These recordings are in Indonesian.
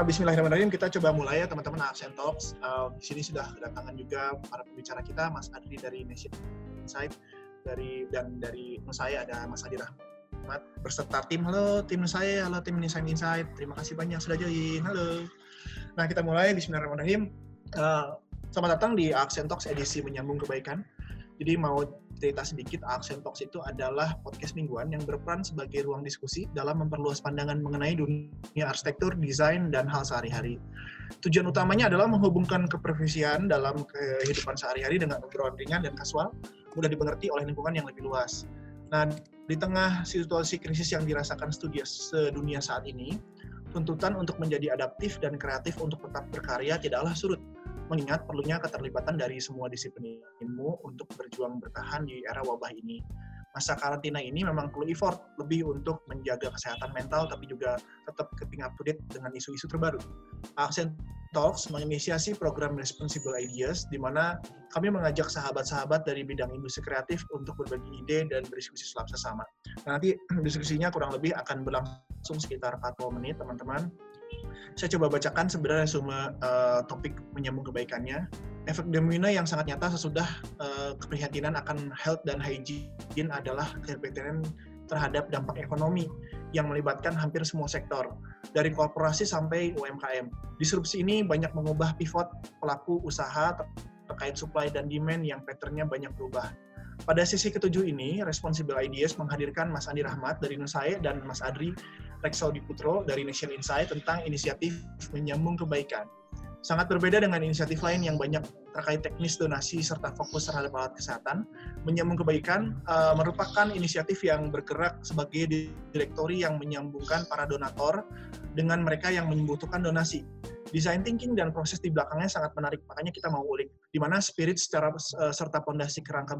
uh, Bismillahirrahmanirrahim kita coba mulai ya teman-teman Accent Talks. Uh, di sini sudah kedatangan juga para pembicara kita, Mas Adri dari Nation Insight, dari dan dari saya ada Mas Adi Rahmat berserta tim. Halo tim saya, halo tim Nation Insight. Terima kasih banyak sudah join. Halo. Nah kita mulai Bismillahirrahmanirrahim. Uh, selamat datang di Accent Talks edisi menyambung kebaikan. Jadi mau cerita sedikit, Accent Talks itu adalah podcast mingguan yang berperan sebagai ruang diskusi dalam memperluas pandangan mengenai dunia arsitektur, desain, dan hal sehari-hari. Tujuan utamanya adalah menghubungkan keprofesian dalam kehidupan sehari-hari dengan obrolan ringan dan kasual, mudah dimengerti oleh lingkungan yang lebih luas. Nah, di tengah situasi krisis yang dirasakan studi sedunia saat ini, tuntutan untuk menjadi adaptif dan kreatif untuk tetap berkarya tidaklah surut mengingat perlunya keterlibatan dari semua disiplin ilmu untuk berjuang bertahan di era wabah ini. Masa karantina ini memang perlu effort lebih untuk menjaga kesehatan mental, tapi juga tetap keeping up to date dengan isu-isu terbaru. Accent Talks menginisiasi program Responsible Ideas, di mana kami mengajak sahabat-sahabat dari bidang industri kreatif untuk berbagi ide dan berdiskusi sesama. Nah, nanti diskusinya kurang lebih akan berlangsung sekitar 40 menit, teman-teman saya coba bacakan sebenarnya semua uh, topik menyambung kebaikannya. Efek domino yang sangat nyata sesudah uh, keprihatinan akan health dan hygiene adalah keprihatinan terhadap dampak ekonomi yang melibatkan hampir semua sektor, dari korporasi sampai UMKM. Disrupsi ini banyak mengubah pivot pelaku usaha terkait supply dan demand yang patternnya banyak berubah. Pada sisi ketujuh ini, Responsible Ideas menghadirkan Mas Andi Rahmat dari Nusaye dan Mas Adri Rexel Diputro dari Nation Insight tentang inisiatif menyambung kebaikan. Sangat berbeda dengan inisiatif lain yang banyak terkait teknis donasi serta fokus terhadap alat kesehatan. Menyambung kebaikan uh, merupakan inisiatif yang bergerak sebagai direktori yang menyambungkan para donatur dengan mereka yang membutuhkan donasi. Design thinking dan proses di belakangnya sangat menarik, makanya kita mau ulik. Di mana spirit secara uh, serta pondasi kerangka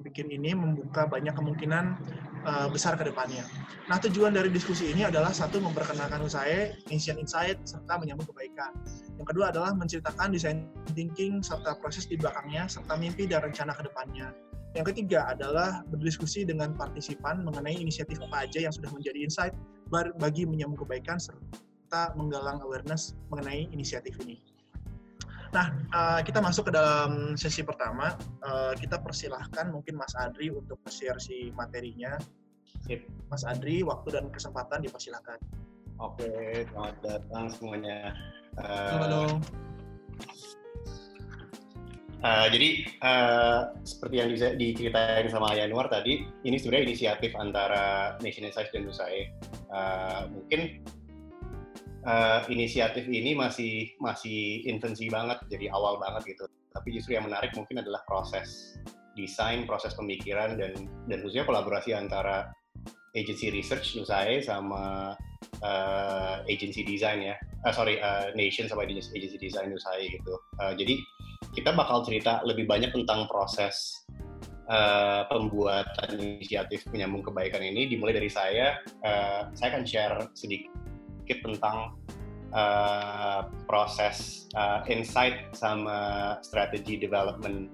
bikin ini membuka banyak kemungkinan uh, besar ke depannya. Nah, tujuan dari diskusi ini adalah satu memperkenalkan usaha Asian Insight serta menyambut kebaikan. Yang kedua adalah menceritakan desain thinking serta proses di belakangnya serta mimpi dan rencana ke depannya. Yang ketiga adalah berdiskusi dengan partisipan mengenai inisiatif apa aja yang sudah menjadi insight bagi menyambut kebaikan serta menggalang awareness mengenai inisiatif ini. Nah, uh, kita masuk ke dalam sesi pertama. Uh, kita persilahkan mungkin Mas Adri untuk share si materinya. Sip. Mas Adri, waktu dan kesempatan dipersilahkan. Oke, selamat datang semuanya. Uh, Halo. Uh, jadi uh, seperti yang diceritain sama Yanuar tadi, ini sebenarnya inisiatif antara Nation Insights dan USAE. Uh, mungkin uh, inisiatif ini masih masih infansi banget, jadi awal banget gitu. Tapi justru yang menarik mungkin adalah proses desain, proses pemikiran dan dan khususnya kolaborasi antara agency research USAE sama uh, agency design ya, uh, sorry uh, Nation sama agency design USAE gitu. Uh, jadi kita bakal cerita lebih banyak tentang proses uh, pembuatan inisiatif menyambung kebaikan ini dimulai dari saya. Uh, saya akan share sedikit sedikit tentang uh, proses uh, insight sama strategi development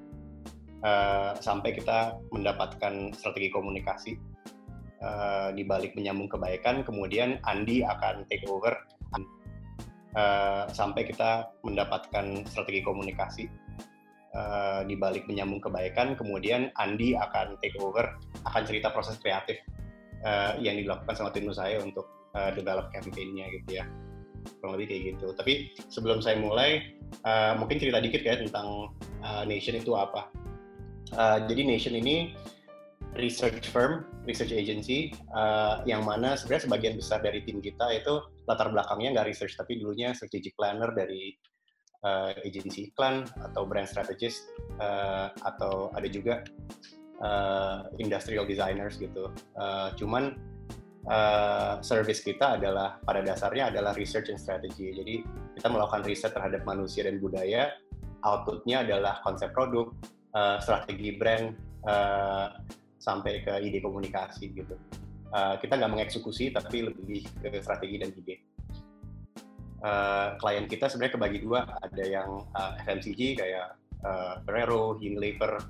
uh, sampai kita mendapatkan strategi komunikasi uh, di balik menyambung kebaikan. Kemudian Andi akan take over uh, sampai kita mendapatkan strategi komunikasi uh, di balik menyambung kebaikan. Kemudian Andi akan take over, akan cerita proses kreatif uh, yang dilakukan sama tim saya untuk uh, develop campaign-nya gitu ya. Kurang lebih kayak gitu. Tapi sebelum saya mulai uh, mungkin cerita dikit ya tentang uh, Nation itu apa. Uh, jadi Nation ini research firm, research agency, uh, yang mana sebenarnya sebagian besar dari tim kita itu latar belakangnya nggak research, tapi dulunya strategic planner dari uh, agency iklan atau brand strategist, uh, atau ada juga uh, industrial designers gitu. Uh, cuman uh, service kita adalah pada dasarnya adalah research and strategy. Jadi kita melakukan riset terhadap manusia dan budaya. Outputnya adalah konsep produk, uh, strategi brand, uh, sampai ke ide komunikasi gitu. Uh, kita nggak mengeksekusi tapi lebih ke strategi dan ide. Uh, klien kita sebenarnya kebagi dua, ada yang uh, FMCG kayak uh, Ferrero, Unilever,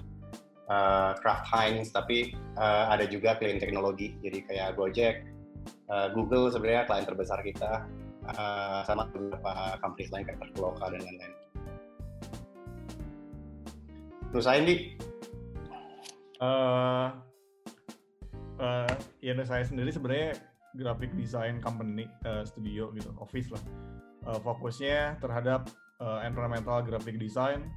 uh, Kraft Heinz, tapi uh, ada juga klien teknologi, jadi kayak Gojek, uh, Google sebenarnya klien terbesar kita, uh, sama beberapa companies lain kayak Traveloka dan lain-lain. Terus saya nih uh, uh, ya saya sendiri sebenarnya graphic design company uh, studio gitu office lah. Uh, fokusnya terhadap uh, environmental graphic design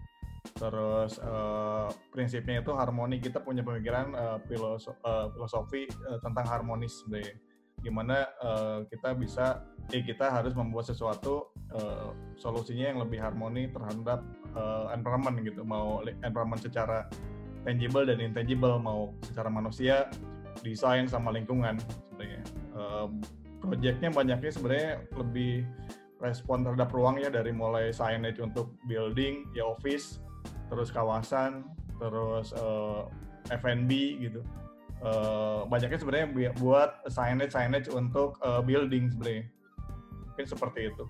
terus uh, prinsipnya itu harmoni kita punya pemikiran uh, filosofi, uh, filosofi uh, tentang harmonis sebenarnya gimana uh, kita bisa eh kita harus membuat sesuatu uh, solusinya yang lebih harmoni terhadap uh, environment gitu. Mau environment secara tangible dan intangible mau secara manusia desain sama lingkungan sebenarnya. Uh, projectnya banyaknya sebenarnya lebih respon terhadap ruang ya dari mulai signage untuk building ya office terus kawasan terus uh, F&B gitu. Uh, banyaknya sebenarnya buat signage signage untuk uh, building sebenarnya. Mungkin seperti itu.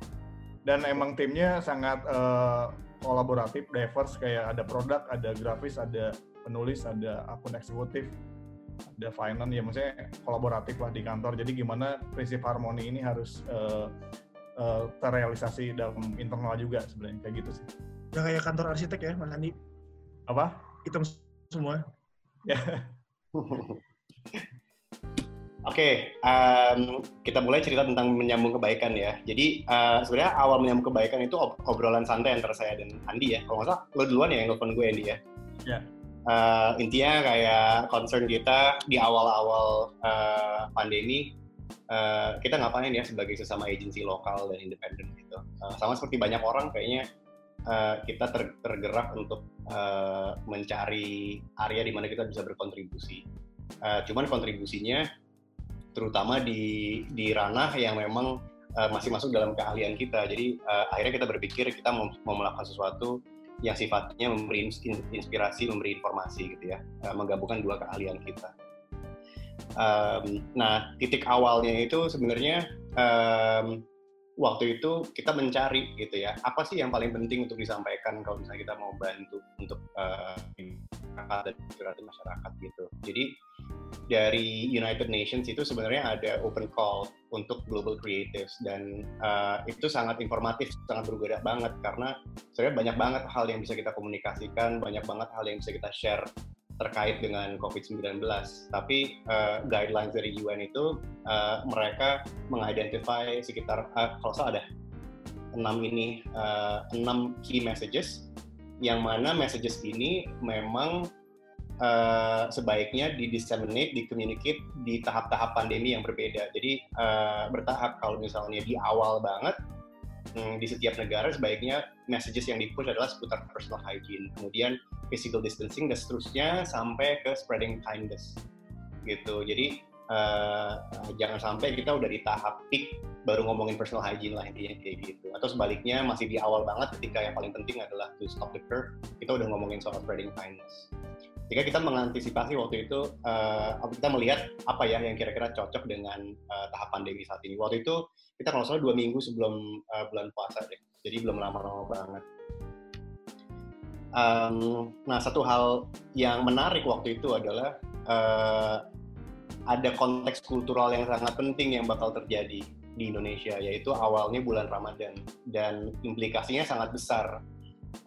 Dan emang timnya sangat uh, kolaboratif diverse. Kayak ada produk ada grafis ada penulis ada akun eksekutif ada finance. Ya maksudnya kolaboratif lah di kantor. Jadi gimana prinsip harmoni ini harus uh, uh, terrealisasi dalam internal juga sebenarnya. Kayak gitu sih ya kayak kantor arsitek ya Mas Andi apa hitam semua ya Oke, okay, um, kita mulai cerita tentang menyambung kebaikan ya. Jadi uh, sebenarnya awal menyambung kebaikan itu ob obrolan santai antara saya dan Andi ya. Kalau nggak salah, lo duluan ya yang nelfon gue Andi ya. Ya uh, intinya kayak concern kita di awal-awal uh, pandemi uh, kita ngapain ya sebagai sesama agensi lokal dan independen gitu uh, sama seperti banyak orang kayaknya uh, kita ter tergerak untuk uh, mencari area di mana kita bisa berkontribusi. Uh, cuman kontribusinya terutama di di ranah yang memang uh, masih masuk dalam keahlian kita. Jadi uh, akhirnya kita berpikir kita mau, mau melakukan sesuatu yang sifatnya memberi inspirasi, memberi informasi gitu ya, uh, menggabungkan dua keahlian kita. Um, nah, titik awalnya itu sebenarnya um, waktu itu kita mencari gitu ya, apa sih yang paling penting untuk disampaikan kalau misalnya kita mau bantu untuk uh, masyarakat gitu. Jadi dari United Nations itu sebenarnya ada open call untuk global creatives dan uh, itu sangat informatif, sangat berbeda banget karena sebenarnya banyak banget hal yang bisa kita komunikasikan, banyak banget hal yang bisa kita share terkait dengan COVID-19. Tapi uh, guidelines dari UN itu uh, mereka mengidentify sekitar uh, kalau salah ada enam ini uh, enam key messages yang mana messages ini memang uh, sebaiknya di disseminate, di tahap-tahap pandemi yang berbeda. Jadi uh, bertahap kalau misalnya di awal banget di setiap negara sebaiknya messages yang dipush adalah seputar personal hygiene, kemudian physical distancing dan seterusnya sampai ke spreading kindness. Gitu. Jadi uh, jangan sampai kita udah di tahap peak baru ngomongin personal hygiene lah intinya kayak gitu. Atau sebaliknya masih di awal banget ketika yang paling penting adalah to stop the curve kita udah ngomongin soal spreading kindness. Jika kita mengantisipasi waktu itu uh, kita melihat apa ya yang kira-kira cocok dengan uh, tahap pandemi saat ini. Waktu itu kita kalau salah dua minggu sebelum uh, bulan puasa deh. Jadi belum lama-lama banget. Um, nah satu hal yang menarik waktu itu adalah uh, ada konteks kultural yang sangat penting yang bakal terjadi di Indonesia yaitu awalnya bulan Ramadan. Dan implikasinya sangat besar.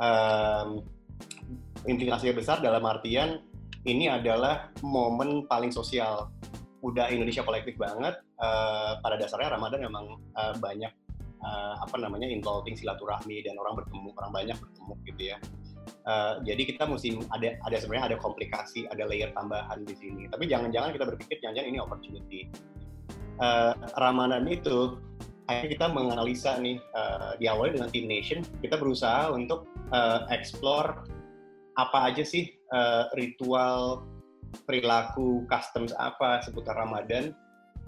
Um, implikasinya besar dalam artian ini adalah momen paling sosial. Udah Indonesia kolektif banget. Uh, pada dasarnya Ramadan memang uh, banyak uh, apa namanya involving silaturahmi dan orang bertemu, orang banyak bertemu gitu ya. Uh, jadi kita mesti ada ada sebenarnya ada komplikasi, ada layer tambahan di sini. Tapi jangan-jangan kita berpikir jangan-jangan ini opportunity. Uh, Ramadan itu akhirnya kita menganalisa nih uh, awal dengan Team Nation kita berusaha untuk uh, explore apa aja sih uh, ritual perilaku customs apa seputar Ramadan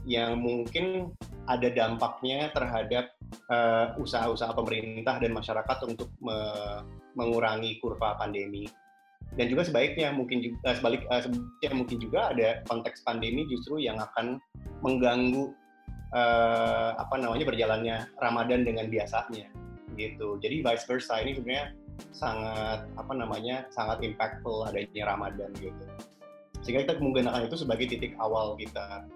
yang mungkin ada dampaknya terhadap usaha-usaha uh, pemerintah dan masyarakat untuk me mengurangi kurva pandemi. Dan juga sebaiknya mungkin juga sebalik uh, sebaliknya mungkin juga ada konteks pandemi justru yang akan mengganggu uh, apa namanya berjalannya Ramadan dengan biasanya gitu. Jadi vice versa ini sebenarnya sangat apa namanya sangat impactful adanya Ramadan gitu sehingga kita menggunakan itu sebagai titik awal kita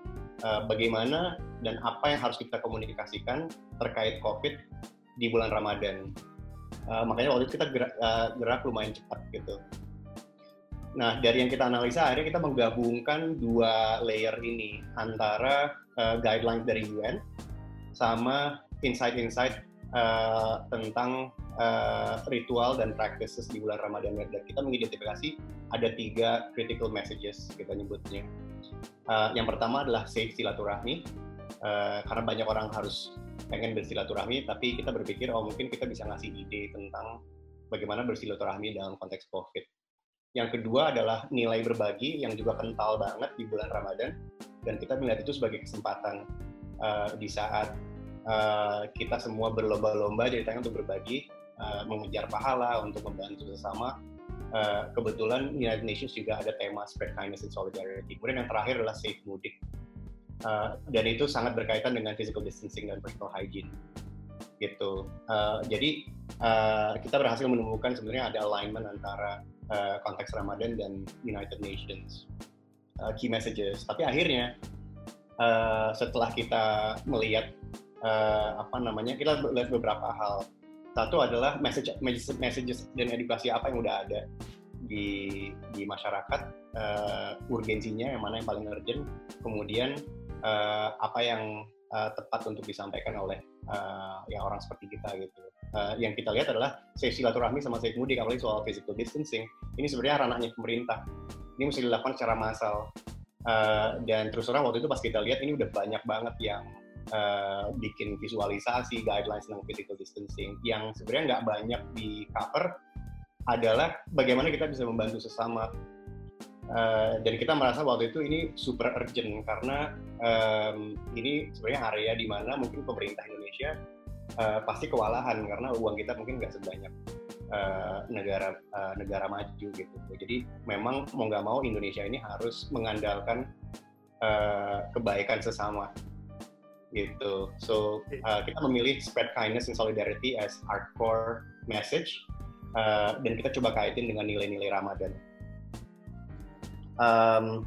uh, bagaimana dan apa yang harus kita komunikasikan terkait COVID di bulan Ramadan. Uh, makanya waktu itu kita gerak, uh, gerak lumayan cepat gitu. Nah, dari yang kita analisa, akhirnya kita menggabungkan dua layer ini antara uh, guidelines dari UN sama insight-insight uh, tentang uh, ritual dan practices di bulan Ramadan dan kita mengidentifikasi ada tiga critical messages kita nyebutnya. Uh, yang pertama adalah safe silaturahmi uh, karena banyak orang harus pengen bersilaturahmi tapi kita berpikir oh mungkin kita bisa ngasih ide tentang bagaimana bersilaturahmi dalam konteks COVID. Yang kedua adalah nilai berbagi yang juga kental banget di bulan Ramadan dan kita melihat itu sebagai kesempatan uh, di saat uh, kita semua berlomba-lomba ceritanya untuk berbagi, uh, mengejar pahala, untuk membantu sesama. Uh, kebetulan United Nations juga ada tema spread kindness and solidarity. Kemudian yang terakhir adalah safe mudik. Uh, dan itu sangat berkaitan dengan physical distancing dan personal hygiene gitu. Uh, jadi uh, kita berhasil menemukan sebenarnya ada alignment antara uh, konteks Ramadan dan United Nations uh, key messages. Tapi akhirnya uh, setelah kita melihat uh, apa namanya, kita lihat beberapa hal. Satu adalah message, messages dan edukasi apa yang udah ada di di masyarakat, uh, urgensinya yang mana yang paling urgent, kemudian uh, apa yang uh, tepat untuk disampaikan oleh uh, yang orang seperti kita gitu. Uh, yang kita lihat adalah safe silaturahmi sama safe mudik, apalagi soal physical distancing. Ini sebenarnya ranahnya pemerintah. Ini mesti dilakukan secara massal. Uh, dan terus terang waktu itu pas kita lihat ini udah banyak banget yang uh, bikin visualisasi guidelines tentang physical distancing yang sebenarnya nggak banyak di cover adalah bagaimana kita bisa membantu sesama Uh, dan kita merasa waktu itu ini super urgent karena um, ini sebenarnya area di mana mungkin pemerintah Indonesia uh, pasti kewalahan karena uang kita mungkin nggak sebanyak uh, negara uh, negara maju gitu. Jadi memang mau nggak mau Indonesia ini harus mengandalkan uh, kebaikan sesama gitu. So uh, kita memilih spread kindness and solidarity as our core message uh, dan kita coba kaitin dengan nilai-nilai Ramadan um,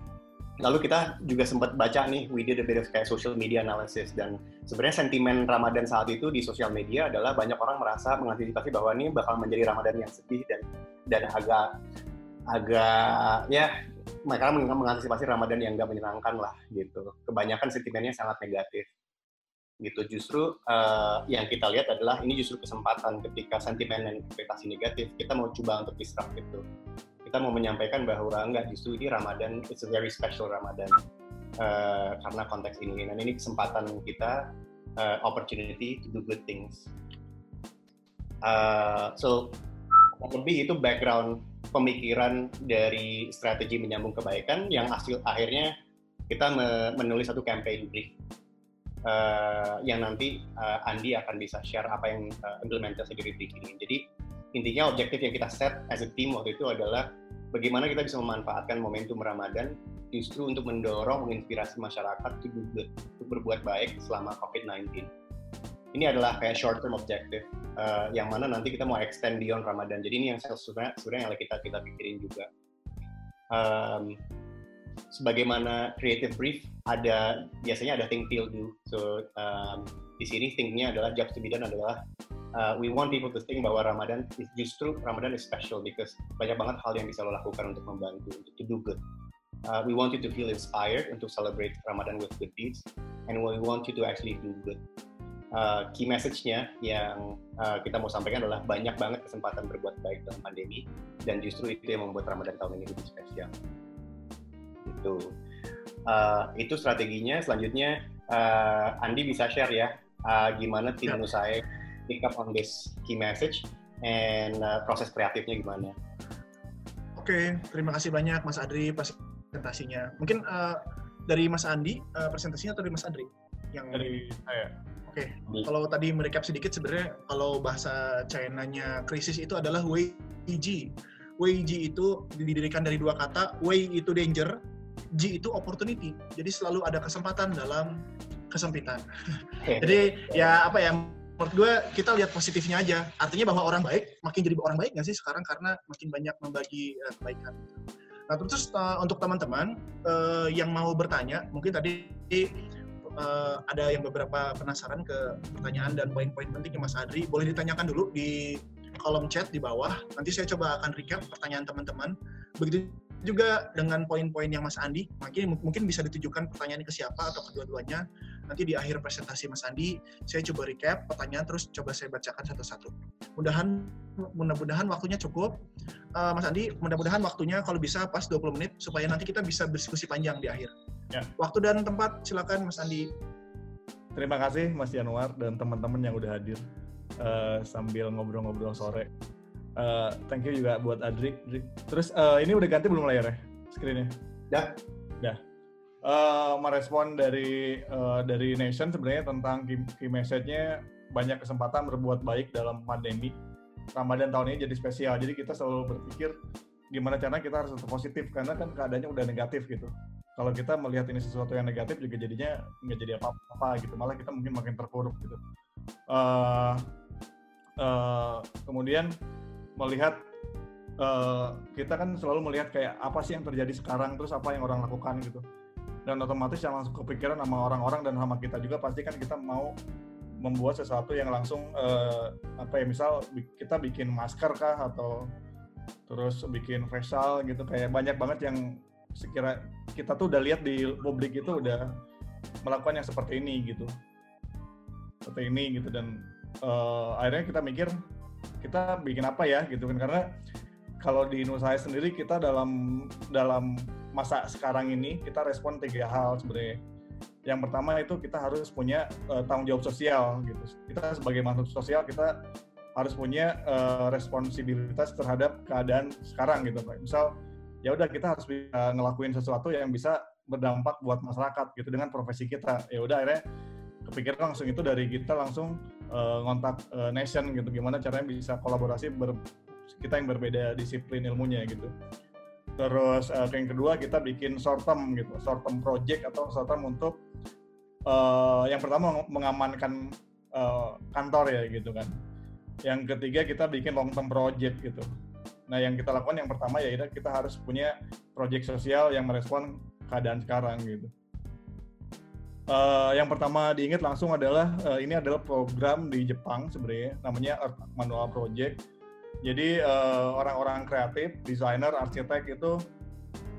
lalu kita juga sempat baca nih, we did a bit of kayak social media analysis dan sebenarnya sentimen Ramadan saat itu di sosial media adalah banyak orang merasa mengantisipasi bahwa ini bakal menjadi Ramadan yang sedih dan dan agak agak ya mereka mengantisipasi Ramadan yang gak menyenangkan lah gitu. Kebanyakan sentimennya sangat negatif gitu. Justru uh, yang kita lihat adalah ini justru kesempatan ketika sentimen dan ekspektasi negatif kita mau coba untuk disrupt gitu kita mau menyampaikan bahwa enggak justru ini Ramadan it's a very special Ramadan uh, karena konteks ini dan ini kesempatan kita uh, opportunity to do good things. Uh, so lebih itu background pemikiran dari strategi menyambung kebaikan yang hasil akhirnya kita menulis satu campaign brief uh, yang nanti uh, Andi akan bisa share apa yang uh, implementasi dari brief ini. Jadi intinya objektif yang kita set as a team waktu itu adalah bagaimana kita bisa memanfaatkan momentum Ramadan justru untuk mendorong menginspirasi masyarakat good, untuk berbuat baik selama COVID-19. Ini adalah kayak short term objective uh, yang mana nanti kita mau extend beyond Ramadan. Jadi ini yang sebenarnya sebenarnya yang kita kita pikirin juga. Um, sebagaimana creative brief ada biasanya ada think feel do. So um, di sini thinknya adalah jobs to be done adalah uh, we want people to think bahwa Ramadan is justru Ramadan is special because banyak banget hal yang bisa lo lakukan untuk membantu untuk to do good. Uh, we want you to feel inspired untuk celebrate Ramadan with good deeds, and we want you to actually do good. Uh, key message-nya yang uh, kita mau sampaikan adalah banyak banget kesempatan berbuat baik dalam pandemi, dan justru itu yang membuat Ramadan tahun ini lebih spesial. Itu, uh, itu strateginya. Selanjutnya, uh, Andi bisa share ya, uh, gimana tim ya. saya pick up on this key message and uh, proses kreatifnya gimana? Oke, okay, terima kasih banyak Mas Adri presentasinya. Mungkin uh, dari Mas Andi uh, presentasinya atau dari Mas Adri? Yang dari saya. Oke, okay. kalau tadi merecap sedikit sebenarnya kalau bahasa China-nya krisis itu adalah Wei Ji. Wei Ji itu didirikan dari dua kata, Wei itu danger, Ji itu opportunity. Jadi selalu ada kesempatan dalam kesempitan. Jadi ya apa ya menurut gue kita lihat positifnya aja. Artinya bahwa orang baik makin jadi orang baik nggak sih sekarang karena makin banyak membagi uh, kebaikan. Nah terus uh, untuk teman-teman uh, yang mau bertanya, mungkin tadi uh, ada yang beberapa penasaran ke pertanyaan dan poin-poin penting Mas Adri, boleh ditanyakan dulu di kolom chat di bawah. Nanti saya coba akan recap pertanyaan teman-teman. Begitu juga dengan poin-poin yang Mas Andi, mungkin mungkin bisa ditujukan pertanyaan ke siapa atau kedua-duanya. Nanti di akhir presentasi Mas Andi, saya coba recap pertanyaan terus coba saya bacakan satu-satu. Mudahan mudah-mudahan waktunya cukup. Uh, Mas Andi, mudah-mudahan waktunya kalau bisa pas 20 menit supaya nanti kita bisa berdiskusi panjang di akhir. Ya. Waktu dan tempat silakan Mas Andi. Terima kasih Mas Januar dan teman-teman yang udah hadir uh, sambil ngobrol-ngobrol sore. Uh, thank you juga buat Adrik. Terus uh, ini udah ganti belum layarnya screennya? Udah. Udah. Uh, merespon dari uh, dari Nation sebenarnya tentang key, key message-nya banyak kesempatan berbuat baik dalam pandemi. Ramadan tahun ini jadi spesial. Jadi kita selalu berpikir gimana caranya kita harus tetap positif karena kan keadaannya udah negatif gitu. Kalau kita melihat ini sesuatu yang negatif juga jadinya nggak jadi apa-apa gitu. Malah kita mungkin makin terpuruk gitu. Uh, uh, kemudian melihat uh, kita kan selalu melihat kayak apa sih yang terjadi sekarang terus apa yang orang lakukan gitu. Dan otomatis yang langsung kepikiran sama orang-orang dan sama kita juga pasti kan kita mau membuat sesuatu yang langsung uh, apa ya misal kita bikin masker kah atau terus bikin facial gitu. Kayak banyak banget yang sekira kita tuh udah lihat di publik itu udah melakukan yang seperti ini gitu. Seperti ini gitu dan uh, akhirnya kita mikir kita bikin apa ya gitu kan karena kalau di saya sendiri kita dalam dalam masa sekarang ini kita respon tiga hal sebenarnya. Yang pertama itu kita harus punya uh, tanggung jawab sosial gitu. Kita sebagai makhluk sosial kita harus punya uh, responsibilitas terhadap keadaan sekarang gitu Pak. Misal ya udah kita harus bisa ngelakuin sesuatu yang bisa berdampak buat masyarakat gitu dengan profesi kita. Ya udah akhirnya kepikiran langsung itu dari kita langsung uh, ngontak uh, nation gitu. Gimana caranya bisa kolaborasi ber, kita yang berbeda disiplin ilmunya gitu. Terus uh, yang kedua kita bikin short term gitu short term project atau short term untuk uh, yang pertama mengamankan uh, kantor ya gitu kan. Yang ketiga kita bikin long term project gitu. Nah yang kita lakukan yang pertama ya kita harus punya project sosial yang merespon keadaan sekarang gitu Uh, yang pertama diingat langsung adalah uh, ini adalah program di Jepang sebenarnya namanya Earth Manual Project. Jadi uh, orang-orang kreatif, desainer, arsitek itu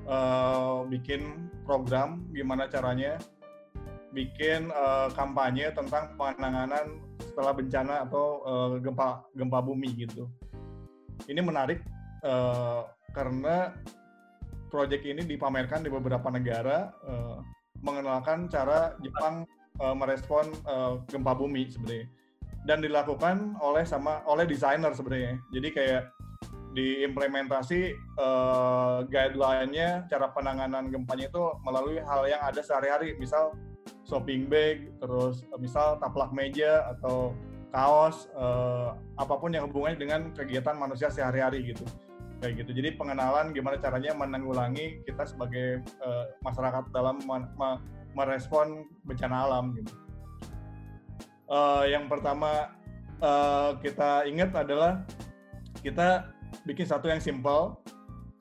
uh, bikin program gimana caranya bikin uh, kampanye tentang penanganan setelah bencana atau uh, gempa gempa bumi gitu. Ini menarik uh, karena proyek ini dipamerkan di beberapa negara. Uh, mengenalkan cara Jepang uh, merespon uh, gempa bumi sebenarnya. Dan dilakukan oleh sama oleh desainer sebenarnya. Jadi kayak diimplementasi uh, guideline-nya cara penanganan gempanya itu melalui hal yang ada sehari-hari. Misal shopping bag terus misal taplak meja atau kaos uh, apa pun yang hubungannya dengan kegiatan manusia sehari-hari gitu kayak gitu. Jadi pengenalan gimana caranya menanggulangi kita sebagai uh, masyarakat dalam merespon bencana alam gitu. Uh, yang pertama uh, kita ingat adalah kita bikin satu yang simple,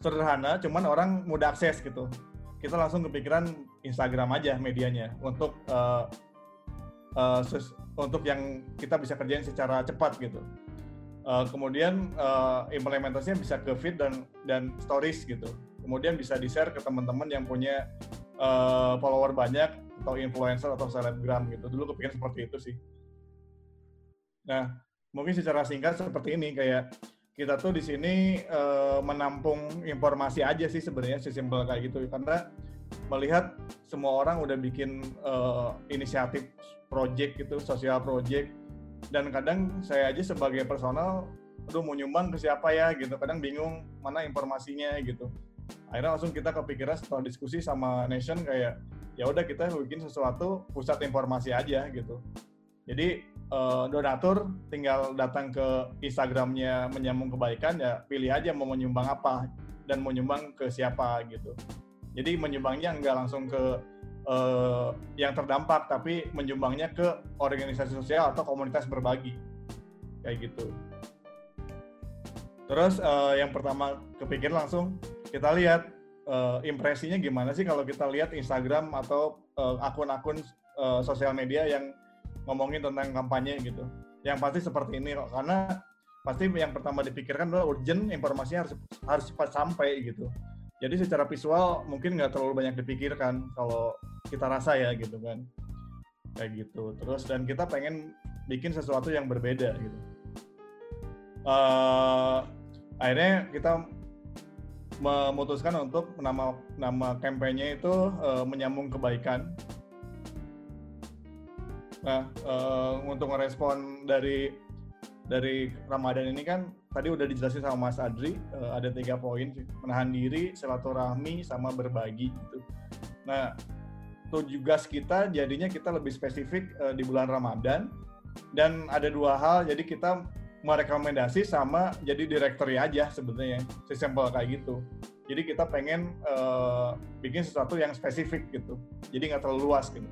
sederhana, cuman orang mudah akses gitu. Kita langsung kepikiran Instagram aja medianya untuk uh, uh, untuk yang kita bisa kerjain secara cepat gitu Uh, kemudian uh, implementasinya bisa ke feed dan dan stories gitu. Kemudian bisa di share ke teman-teman yang punya uh, follower banyak atau influencer atau selebgram gitu. Dulu kepikiran seperti itu sih. Nah, mungkin secara singkat seperti ini kayak kita tuh di sini uh, menampung informasi aja sih sebenarnya sesimpel kayak gitu karena melihat semua orang udah bikin uh, inisiatif project gitu, sosial project dan kadang saya aja sebagai personal aduh mau nyumbang ke siapa ya? Gitu. Kadang bingung mana informasinya gitu. Akhirnya langsung kita kepikiran setelah diskusi sama Nation kayak ya udah kita bikin sesuatu pusat informasi aja gitu. Jadi uh, donatur tinggal datang ke Instagramnya menyambung kebaikan ya pilih aja mau menyumbang apa dan mau nyumbang ke siapa gitu. Jadi menyumbangnya nggak langsung ke uh, yang terdampak tapi menyumbangnya ke organisasi sosial atau komunitas berbagi kayak gitu terus uh, yang pertama kepikir langsung kita lihat uh, impresinya gimana sih kalau kita lihat Instagram atau uh, akun-akun uh, sosial media yang ngomongin tentang kampanye gitu. Yang pasti seperti ini kok karena pasti yang pertama dipikirkan adalah urgent informasinya harus harus cepat sampai gitu. Jadi secara visual mungkin nggak terlalu banyak dipikirkan kalau kita rasa ya gitu kan kayak gitu. Terus dan kita pengen bikin sesuatu yang berbeda gitu. Uh, akhirnya kita memutuskan untuk nama nama kampanye itu uh, menyambung kebaikan. Nah, uh, untuk merespon dari dari Ramadan ini kan tadi udah dijelasin sama Mas Adri uh, ada tiga poin sih. Menahan diri, silaturahmi, sama berbagi gitu. Nah, tugas kita jadinya kita lebih spesifik uh, di bulan Ramadan. Dan ada dua hal jadi kita merekomendasi sama jadi directory aja sebenarnya. Sesimpel kayak gitu. Jadi kita pengen uh, bikin sesuatu yang spesifik gitu. Jadi nggak terlalu luas gitu.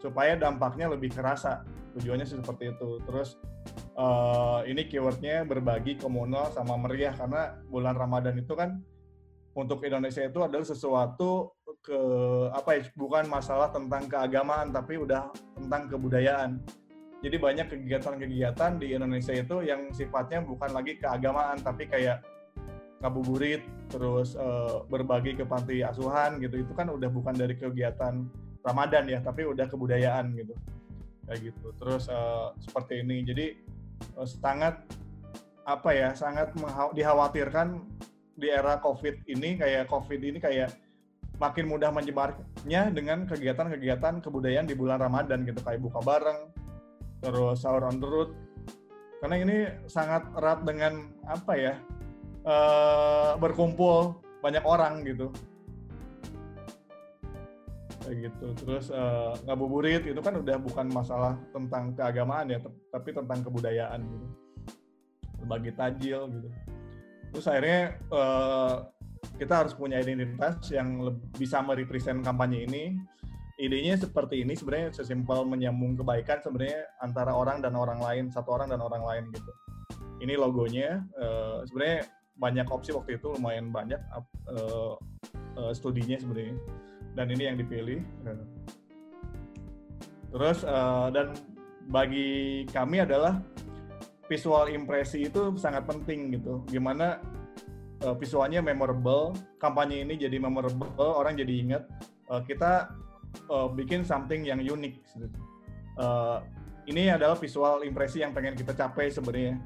Supaya dampaknya lebih kerasa. Tujuannya sih seperti itu. Terus uh, ini keywordnya berbagi komunal sama meriah. Karena bulan Ramadan itu kan untuk Indonesia itu adalah sesuatu ke apa ya bukan masalah tentang keagamaan tapi udah tentang kebudayaan. Jadi banyak kegiatan-kegiatan di Indonesia itu yang sifatnya bukan lagi keagamaan tapi kayak ngabuburit terus uh, berbagi ke panti asuhan gitu. Itu kan udah bukan dari kegiatan Ramadan ya tapi udah kebudayaan gitu. Kayak gitu. Terus uh, seperti ini. Jadi sangat apa ya sangat dikhawatirkan di era COVID ini kayak COVID ini kayak makin mudah menyebarnya dengan kegiatan-kegiatan kebudayaan di bulan Ramadan gitu kayak buka bareng terus sahur on the road. Karena ini sangat erat dengan apa ya uh, berkumpul banyak orang gitu kayak gitu. Terus uh, ngabuburit itu kan udah bukan masalah tentang keagamaan ya tapi tentang kebudayaan gitu. Berbagi tajil gitu. Terus akhirnya uh, kita harus punya identitas yang bisa merepresent kampanye ini. Idenya seperti ini sebenarnya sesimpel menyambung kebaikan sebenarnya antara orang dan orang lain satu orang dan orang lain gitu. Ini logonya uh, sebenarnya banyak opsi waktu itu lumayan banyak uh, uh, studinya sebenarnya dan ini yang dipilih terus uh, dan bagi kami adalah visual impresi itu sangat penting gitu gimana uh, visualnya memorable kampanye ini jadi memorable orang jadi ingat uh, kita uh, bikin something yang unik. Uh, ini adalah visual impresi yang pengen kita capai sebenarnya.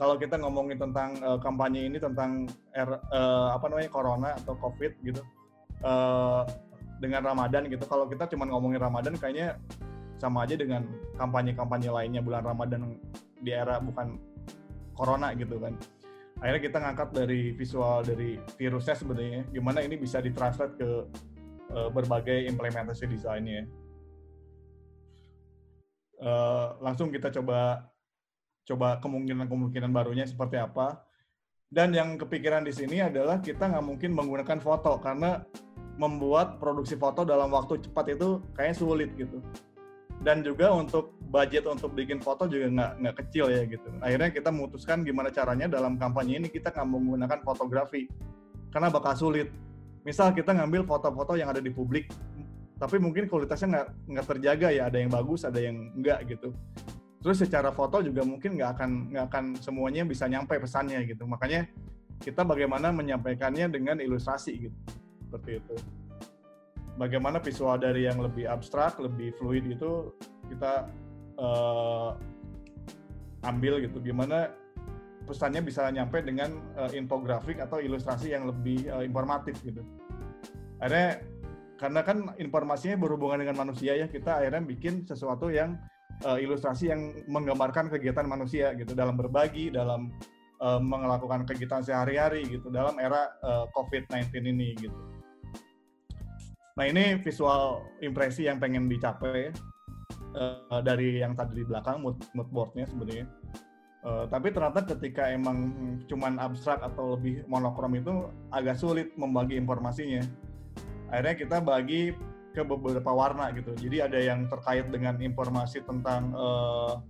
Kalau kita ngomongin tentang uh, kampanye ini tentang er, uh, apa namanya corona atau covid gitu, uh, dengan Ramadan gitu. Kalau kita cuma ngomongin Ramadan, kayaknya sama aja dengan kampanye-kampanye lainnya bulan Ramadan di era bukan corona gitu kan. Akhirnya kita ngangkat dari visual dari virusnya sebenarnya, gimana ini bisa ditranslate ke uh, berbagai implementasi desainnya. Uh, langsung kita coba coba kemungkinan-kemungkinan barunya seperti apa. Dan yang kepikiran di sini adalah kita nggak mungkin menggunakan foto karena membuat produksi foto dalam waktu cepat itu kayaknya sulit gitu. Dan juga untuk budget untuk bikin foto juga nggak nggak kecil ya gitu. Akhirnya kita memutuskan gimana caranya dalam kampanye ini kita nggak menggunakan fotografi karena bakal sulit misal kita ngambil foto-foto yang ada di publik tapi mungkin kualitasnya nggak nggak terjaga ya ada yang bagus ada yang enggak gitu terus secara foto juga mungkin nggak akan nggak akan semuanya bisa nyampe pesannya gitu makanya kita bagaimana menyampaikannya dengan ilustrasi gitu seperti itu bagaimana visual dari yang lebih abstrak lebih fluid itu kita uh, ambil gitu gimana pesannya bisa nyampe dengan uh, infografik atau ilustrasi yang lebih uh, informatif gitu. Akhirnya karena kan informasinya berhubungan dengan manusia ya kita akhirnya bikin sesuatu yang uh, ilustrasi yang menggambarkan kegiatan manusia gitu dalam berbagi dalam uh, melakukan kegiatan sehari-hari gitu dalam era uh, COVID-19 ini gitu. Nah ini visual impresi yang pengen dicapai uh, dari yang tadi di belakang mood, mood boardnya sebenarnya Uh, tapi ternyata ketika emang cuman abstrak atau lebih monokrom itu agak sulit membagi informasinya. Akhirnya kita bagi ke beberapa warna gitu. Jadi ada yang terkait dengan informasi tentang uh,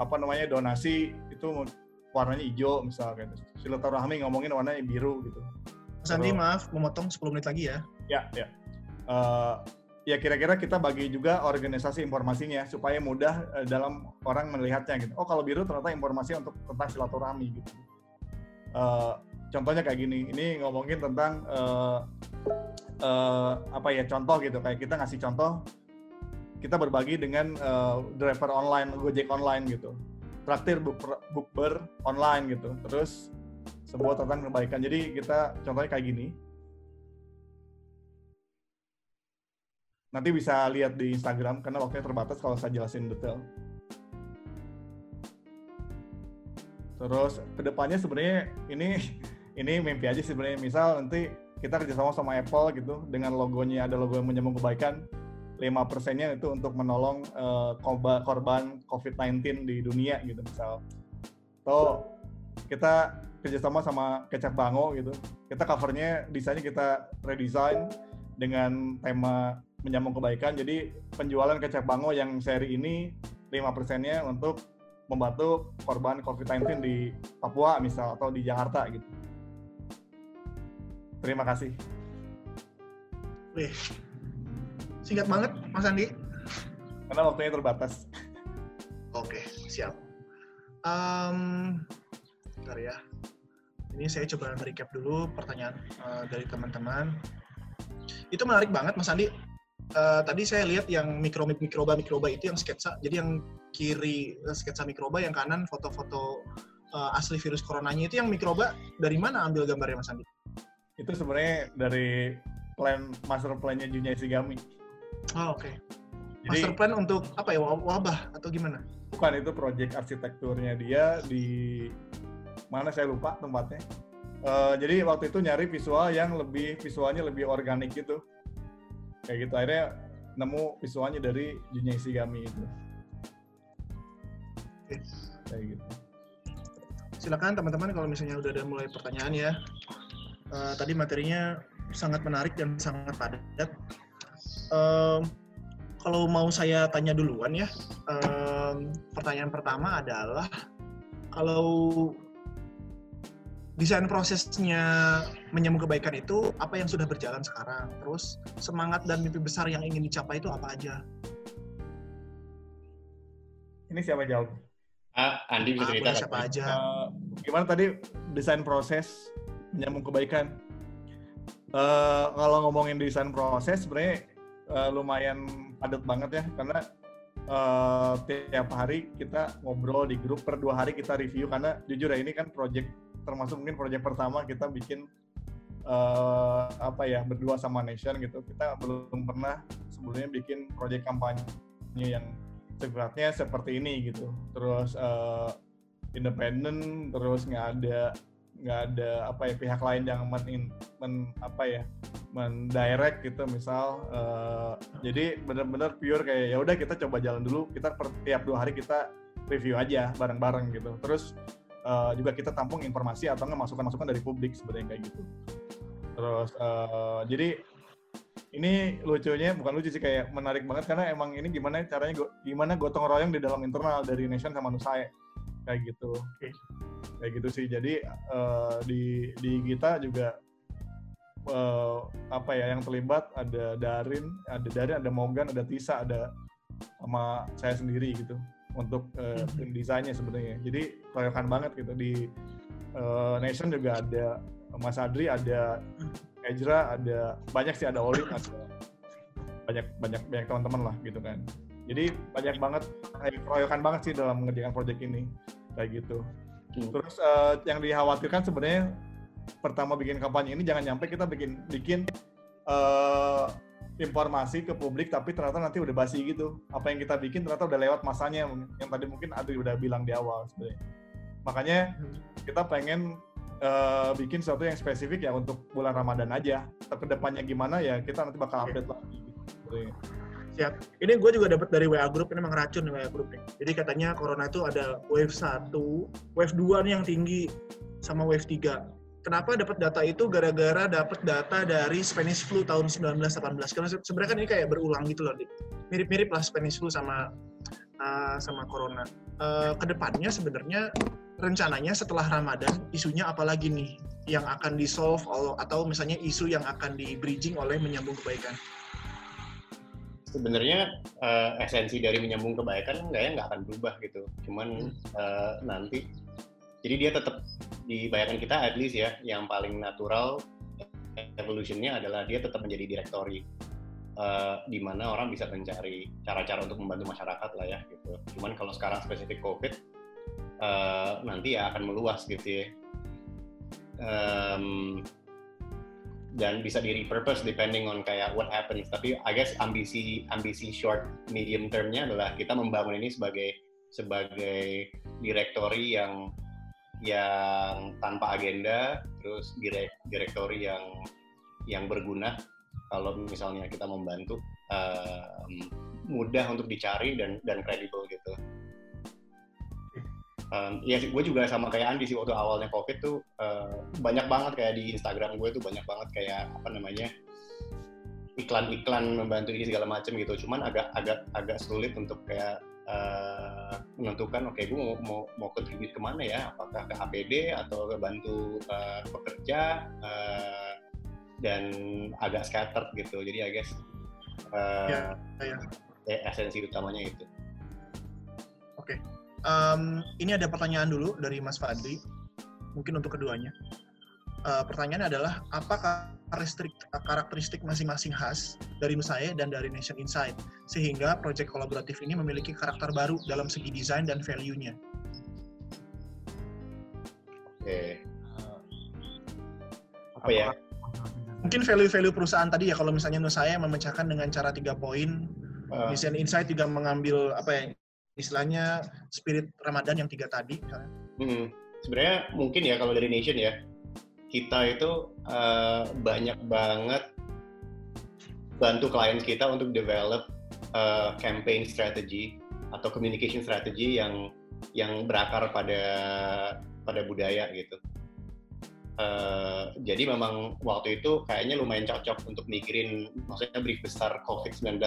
apa namanya donasi itu warnanya hijau misalnya. Silaturahmi ngomongin warnanya biru gitu. Mas Andi, maaf, memotong 10 menit lagi ya. Ya, ya. Uh, ya kira-kira kita bagi juga organisasi informasinya supaya mudah uh, dalam orang melihatnya gitu. Oh kalau biru ternyata informasi untuk tentang silaturahmi gitu. Uh, contohnya kayak gini, ini ngomongin tentang uh, uh, apa ya contoh gitu. Kayak kita ngasih contoh kita berbagi dengan uh, driver online Gojek online gitu. Traktir bukber online gitu. Terus sebuah tentang kebaikan. Jadi kita contohnya kayak gini nanti bisa lihat di Instagram karena waktunya terbatas kalau saya jelasin detail. Terus ke depannya sebenarnya ini ini mimpi aja sebenarnya. Misal nanti kita kerjasama sama Apple gitu dengan logonya ada logo yang menyambung kebaikan 5 persennya itu untuk menolong uh, korban COVID-19 di dunia gitu misal. Atau kita kerjasama sama Kecap Bango gitu. Kita covernya desainnya kita redesign dengan tema menyambung kebaikan jadi penjualan Kecap Bango yang seri ini 5 persennya untuk membantu korban COVID-19 di Papua misal atau di Jakarta gitu Terima kasih. Wih, singkat banget, Mas Andi. Karena waktunya terbatas. Oke, siap. Um, bentar ya. Ini saya coba recap dulu pertanyaan uh, dari teman-teman. Itu menarik banget, Mas Andi. Uh, tadi saya lihat yang mikro mikroba mikroba itu yang sketsa. Jadi yang kiri uh, sketsa mikroba, yang kanan foto-foto uh, asli virus coronanya itu yang mikroba dari mana ambil gambarnya, Mas Andi? itu sebenarnya dari plan master plan-nya Junya Isigami. Oh, oke. Okay. Master plan untuk apa ya wabah atau gimana? Bukan itu project arsitekturnya dia di mana saya lupa tempatnya. Uh, jadi waktu itu nyari visual yang lebih visualnya lebih organik gitu. Kayak gitu akhirnya nemu visualnya dari Junya Isigami itu. Kayak gitu. Silakan teman-teman kalau misalnya udah ada mulai pertanyaan ya uh, tadi materinya sangat menarik dan sangat padat. Uh, kalau mau saya tanya duluan ya, um, pertanyaan pertama adalah kalau desain prosesnya menyambung kebaikan itu apa yang sudah berjalan sekarang, terus semangat dan mimpi besar yang ingin dicapai itu apa aja? Ini siapa jawab? Ah, Andi bisa cerita. Ah, siapa aja? Uh, gimana tadi desain proses menyambung kebaikan. Uh, kalau ngomongin desain proses sebenarnya uh, lumayan padat banget ya karena uh, tiap hari kita ngobrol di grup per dua hari kita review karena jujur ya ini kan project termasuk mungkin project pertama kita bikin uh, apa ya berdua sama Nation gitu. Kita belum pernah sebelumnya bikin project kampanye yang sifatnya seperti ini gitu. Terus uh, independen terus nggak ada nggak ada apa ya pihak lain yang men, men apa ya mendirect gitu misal uh, jadi benar-benar pure kayak ya udah kita coba jalan dulu kita per tiap dua hari kita review aja bareng-bareng gitu. Terus uh, juga kita tampung informasi atau nggak masukan-masukan dari publik sebenarnya kayak gitu. Terus uh, jadi ini lucunya bukan lucu sih kayak menarik banget karena emang ini gimana caranya gimana gotong royong di dalam internal dari Nation sama Nusai kayak gitu. Kayak gitu sih. Jadi uh, di di kita juga uh, apa ya yang terlibat ada Darin ada Darin ada Morgan ada Tisa ada sama saya sendiri gitu untuk uh, tim desainnya sebenarnya. Jadi keroyokan banget gitu. Di uh, Nation juga ada Mas Adri ada Ezra ada banyak sih ada Oli ada banyak banyak banyak teman-teman lah gitu kan. Jadi banyak banget keroyokan banget sih dalam mengerjakan proyek ini. Kayak gitu. Hmm. terus uh, yang dikhawatirkan sebenarnya pertama bikin kampanye ini jangan nyampe kita bikin bikin uh, informasi ke publik tapi ternyata nanti udah basi gitu apa yang kita bikin ternyata udah lewat masanya yang tadi mungkin Adri udah bilang di awal sebenarnya makanya hmm. kita pengen uh, bikin sesuatu yang spesifik ya untuk bulan Ramadan aja. Ke depannya gimana ya kita nanti bakal update lagi. Gitu. Siap. Ini gue juga dapat dari WA Group, ini memang racun WA Group nih. Jadi katanya corona itu ada wave 1, wave 2 nih yang tinggi, sama wave 3. Kenapa dapat data itu? Gara-gara dapat data dari Spanish flu tahun 1918. Karena sebenarnya kan ini kayak berulang gitu loh. Mirip-mirip lah Spanish flu sama uh, sama corona. Uh, ke depannya sebenarnya rencananya setelah Ramadan isunya apalagi nih? yang akan di solve atau misalnya isu yang akan di bridging oleh menyambung kebaikan? Sebenarnya uh, esensi dari menyambung kebaikan nggak ya nggak akan berubah gitu. Cuman uh, nanti jadi dia tetap di bayangan kita at least ya yang paling natural evolutionnya adalah dia tetap menjadi direktori uh, di mana orang bisa mencari cara-cara untuk membantu masyarakat lah ya gitu. Cuman kalau sekarang spesifik COVID uh, nanti ya akan meluas gitu ya um, dan bisa di repurpose depending on kayak what happens. Tapi I guess ambisi ambisi short medium termnya adalah kita membangun ini sebagai sebagai direktori yang yang tanpa agenda, terus direk, direktori yang yang berguna. Kalau misalnya kita membantu um, mudah untuk dicari dan dan kredibel gitu um, ya gue juga sama kayak Andi sih waktu awalnya covid tuh uh, banyak banget kayak di Instagram gue tuh banyak banget kayak apa namanya iklan-iklan membantu ini segala macam gitu cuman agak agak agak sulit untuk kayak uh, menentukan oke okay, gue mau mau mau kontribut ke mana ya? Apakah ke APD atau ke bantu uh, pekerja uh, dan agak scattered gitu. Jadi I guess uh, ya, ya. esensi utamanya itu. Oke. Okay um, ini ada pertanyaan dulu dari Mas Fadli, mungkin untuk keduanya. Uh, pertanyaannya adalah apa karakteristik, karakteristik masing-masing khas dari Nusaye dan dari Nation Insight sehingga proyek kolaboratif ini memiliki karakter baru dalam segi desain dan value-nya. Oke. Okay. Apa ya? Mungkin value-value perusahaan tadi ya kalau misalnya Nusaya memecahkan dengan cara tiga poin, uh. Mission Insight juga mengambil apa ya istilahnya spirit Ramadan yang tiga tadi Hmm. Sebenarnya mungkin ya kalau dari Nation ya kita itu uh, banyak banget bantu klien kita untuk develop uh, campaign strategy atau communication strategy yang yang berakar pada pada budaya gitu. Uh, jadi memang waktu itu kayaknya lumayan cocok untuk mikirin maksudnya brief besar COVID-19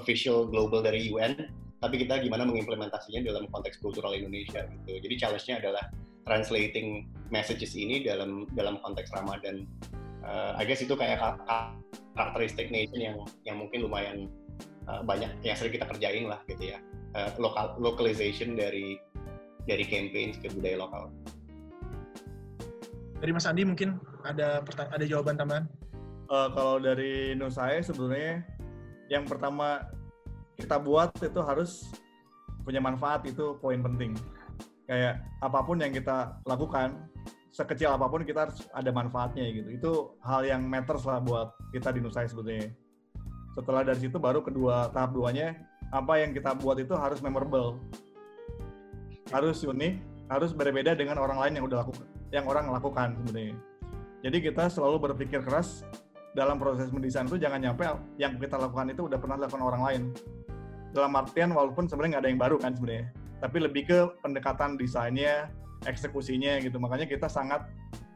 official global dari UN tapi kita gimana mengimplementasinya dalam konteks kultural Indonesia gitu. Jadi challenge-nya adalah translating messages ini dalam dalam konteks Ramadan. Uh, I guess itu kayak karakteristik nation yang yang mungkin lumayan uh, banyak yang sering kita kerjain lah gitu ya. Uh, lokal localization dari dari campaign ke budaya lokal. Dari Mas Andi mungkin ada ada jawaban tambahan? Uh, kalau dari Nusai sebenarnya yang pertama kita buat itu harus punya manfaat itu poin penting. Kayak apa pun yang kita lakukan, sekecil apa pun kita harus ada manfaatnya gitu. Itu hal yang matters lah buat kita di Nusai sebetulnya. Setelah dari situ baru kedua tahap duanya apa yang kita buat itu harus memorable. Harus unik, harus berbeda dengan orang lain yang udah lakukan, yang orang lakukan sebenarnya. Jadi kita selalu berpikir keras dalam proses mendesain itu jangan nyampe yang kita lakukan itu udah pernah dilakukan orang lain dalam artian walaupun sebenarnya nggak ada yang baru kan sebenarnya tapi lebih ke pendekatan desainnya eksekusinya gitu. Makanya kita sangat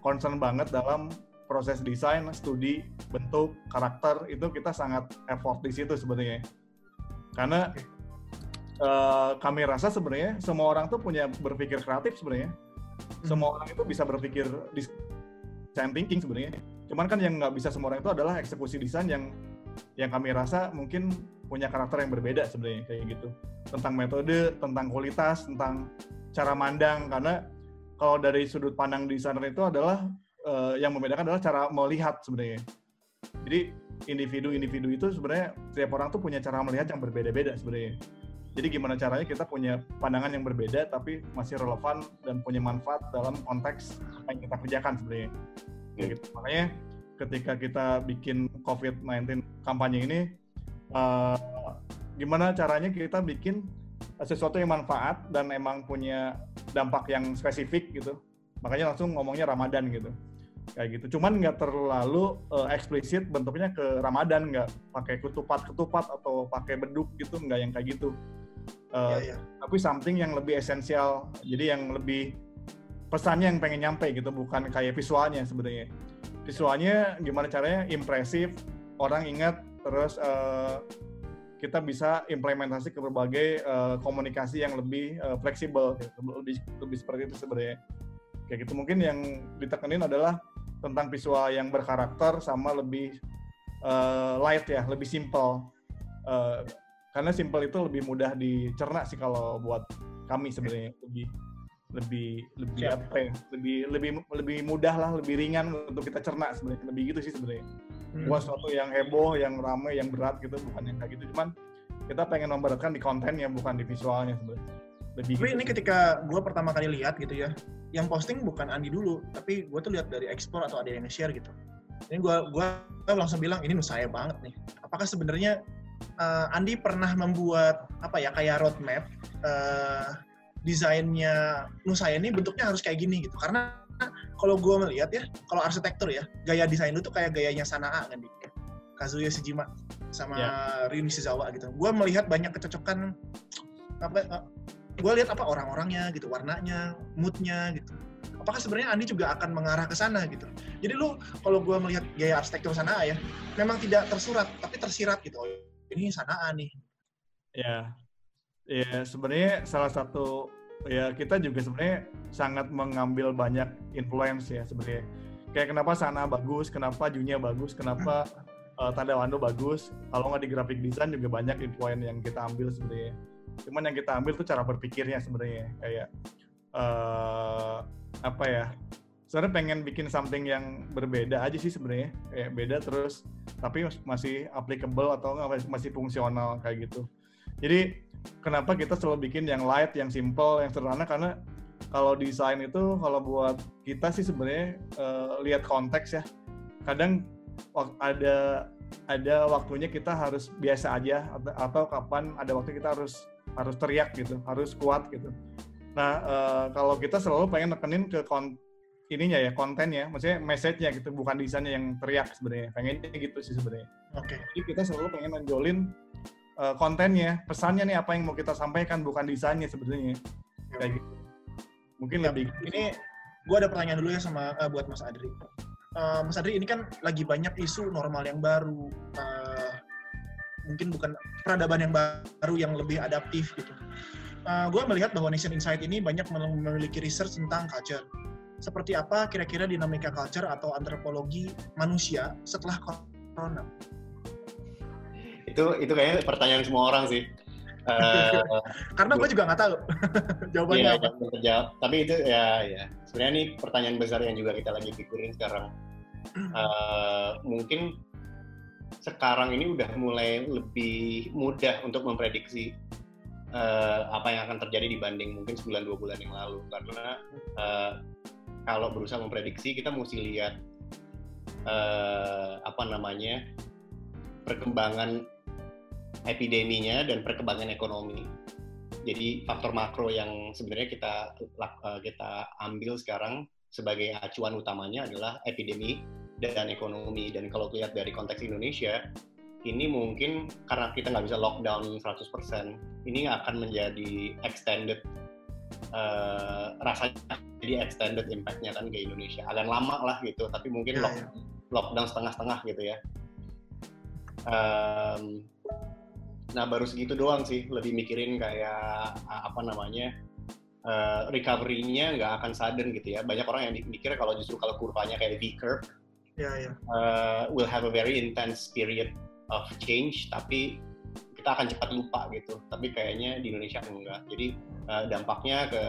concern banget dalam proses desain studi bentuk karakter. Itu kita sangat effort di situ sebenarnya. Karena uh, kami rasa sebenarnya semua orang tuh punya berpikir kreatif sebenarnya. Semua orang itu bisa berpikir design thinking sebenarnya. Cuman kan yang nggak bisa semua orang itu adalah eksekusi desain yang yang kami rasa mungkin punya karakter yang berbeda sebenarnya kayak gitu. Tentang metode tentang kualitas tentang cara mandang. Karena kalau dari sudut pandang desainer itu adalah uh, yang membedakan adalah cara melihat sebenarnya. Jadi individu-individu itu sebenarnya setiap orang tuh punya cara melihat yang berbeda-beda sebenarnya. Jadi gimana caranya kita punya pandangan yang berbeda tapi masih relevan dan punya manfaat dalam konteks apa yang kita kerjakan sebenarnya. Gitu. Makanya ketika kita bikin COVID-19 kampanye ini uh, gimana caranya kita bikin sesuatu yang manfaat dan emang punya dampak yang spesifik gitu. Makanya langsung ngomongnya Ramadan gitu. Kayak gitu. Cuman nggak terlalu uh, eksplisit bentuknya ke Ramadan nggak pakai ketupat ketupat atau pakai beduk gitu nggak yang kayak gitu. Uh, yeah, yeah. tapi something yang lebih esensial. Jadi yang lebih pesannya yang pengen nyampe gitu bukan kayak visualnya sebenarnya. Visualnya gimana caranya impresif orang ingat terus uh, kita bisa implementasi ke berbagai uh, komunikasi yang lebih uh, fleksibel gitu. lebih lebih seperti itu sebenarnya kayak gitu mungkin yang ditekenin adalah tentang visual yang berkarakter sama lebih uh, light ya, lebih simple. Uh, karena simple itu lebih mudah dicerna sih kalau buat kami sebenarnya lebih lebih lebih Siap. apa ya lebih lebih lebih mudah lah lebih ringan untuk kita cerna sebenarnya lebih gitu sih sebenarnya hmm. bukan sesuatu yang heboh yang ramai yang berat gitu bukan yang kayak gitu. Cuman kita pengen memberatkan di kontennya bukan di visualnya sebenarnya. Lebih tapi gitu. ini ketika gue pertama kali lihat gitu ya yang posting bukan Andi dulu tapi gue tuh lihat dari ekspor atau ada yang share gitu. Ini gue gue langsung bilang ini saya banget nih. Apakah sebenarnya uh, Andi pernah membuat apa ya kayak roadmap uh, desainnya Nusaya ini bentuknya harus kayak gini gitu. Karena kalau gue melihat ya kalau arsitektur ya gaya desain lu tuh kayak gayanya Sanaa kan di Kazuya Shijima sama yeah. Ryu Nishizawa gitu. Gue melihat banyak kecocokan apa uh, gue lihat apa orang-orangnya gitu warnanya moodnya gitu. Apakah sebenarnya Andi juga akan mengarah ke sana gitu? Jadi lu kalau gue melihat gaya arsitektur Sanaa ya memang tidak tersurat tapi tersirat gitu. Oh, ini Sanaa nih. Ya. Ya sebenarnya salah satu ya kita juga sebenarnya sangat mengambil banyak influence ya sebenarnya. Kayak kenapa Sana bagus, kenapa Junya bagus, kenapa uh, Tanda Wando bagus. Kalau nggak di graphic design juga banyak influence yang kita ambil sebenarnya. Cuman yang kita ambil tuh cara berpikirnya sebenarnya kayak uh, apa ya? Sebenarnya pengen bikin something yang berbeda aja sih sebenarnya kayak beda terus tapi masih applicable atau masih fungsional kayak gitu. Jadi kenapa kita selalu bikin yang light, yang simple, yang sederhana karena kalau desain itu kalau buat kita sih sebenarnya uh, lihat konteks ya. Kadang ada ada waktunya kita harus biasa aja atau, atau kapan ada waktu kita harus harus teriak gitu, harus kuat gitu. Nah, uh, kalau kita selalu pengen nekenin ke kon ininya ya kontennya, maksudnya message-nya gitu, bukan desainnya yang teriak sebenarnya. Pengennya gitu sih sebenarnya. Oke. Okay. Jadi kita selalu pengen menjolin uh, kontennya, pesannya nih apa yang mau kita sampaikan bukan desainnya sebenarnya. Kayak gitu. Mungkin ya, lebih Ini gue ada pertanyaan dulu ya sama uh, buat Mas Adri. Uh, Mas Adri ini kan lagi banyak isu normal yang baru. Uh, mungkin bukan peradaban yang baru yang lebih adaptif gitu. Uh, gue melihat bahwa Nation Insight ini banyak memiliki research tentang culture. Seperti apa kira-kira dinamika culture atau antropologi manusia setelah corona? Itu itu kayaknya pertanyaan semua orang sih. Uh, Karena gue juga nggak tahu jawabannya iya, apa. Jawab. Tapi itu ya ya sebenarnya ini pertanyaan besar yang juga kita lagi pikirin sekarang. Uh, mungkin sekarang ini udah mulai lebih mudah untuk memprediksi uh, apa yang akan terjadi dibanding mungkin sebulan dua bulan yang lalu karena uh, kalau berusaha memprediksi kita mesti lihat uh, apa namanya perkembangan epideminya dan perkembangan ekonomi. Jadi faktor makro yang sebenarnya kita eh, kita ambil sekarang sebagai acuan utamanya adalah epidemi dan ekonomi. Dan kalau lihat dari konteks Indonesia, ini mungkin karena kita nggak bisa lockdown 100%, ini akan menjadi extended uh, rasanya jadi extended impact-nya kan ke Indonesia. Agak lama lah gitu, tapi mungkin ya, lock, ya. lockdown setengah-setengah gitu ya. Um, Nah baru segitu doang sih, lebih mikirin kayak apa namanya uh, recovery-nya nggak akan sudden gitu ya. Banyak orang yang mikir kalau justru kalau kurvanya kayak V curve, yeah, yeah. Uh, will have a very intense period of change, tapi kita akan cepat lupa gitu. Tapi kayaknya di Indonesia enggak. Jadi uh, dampaknya ke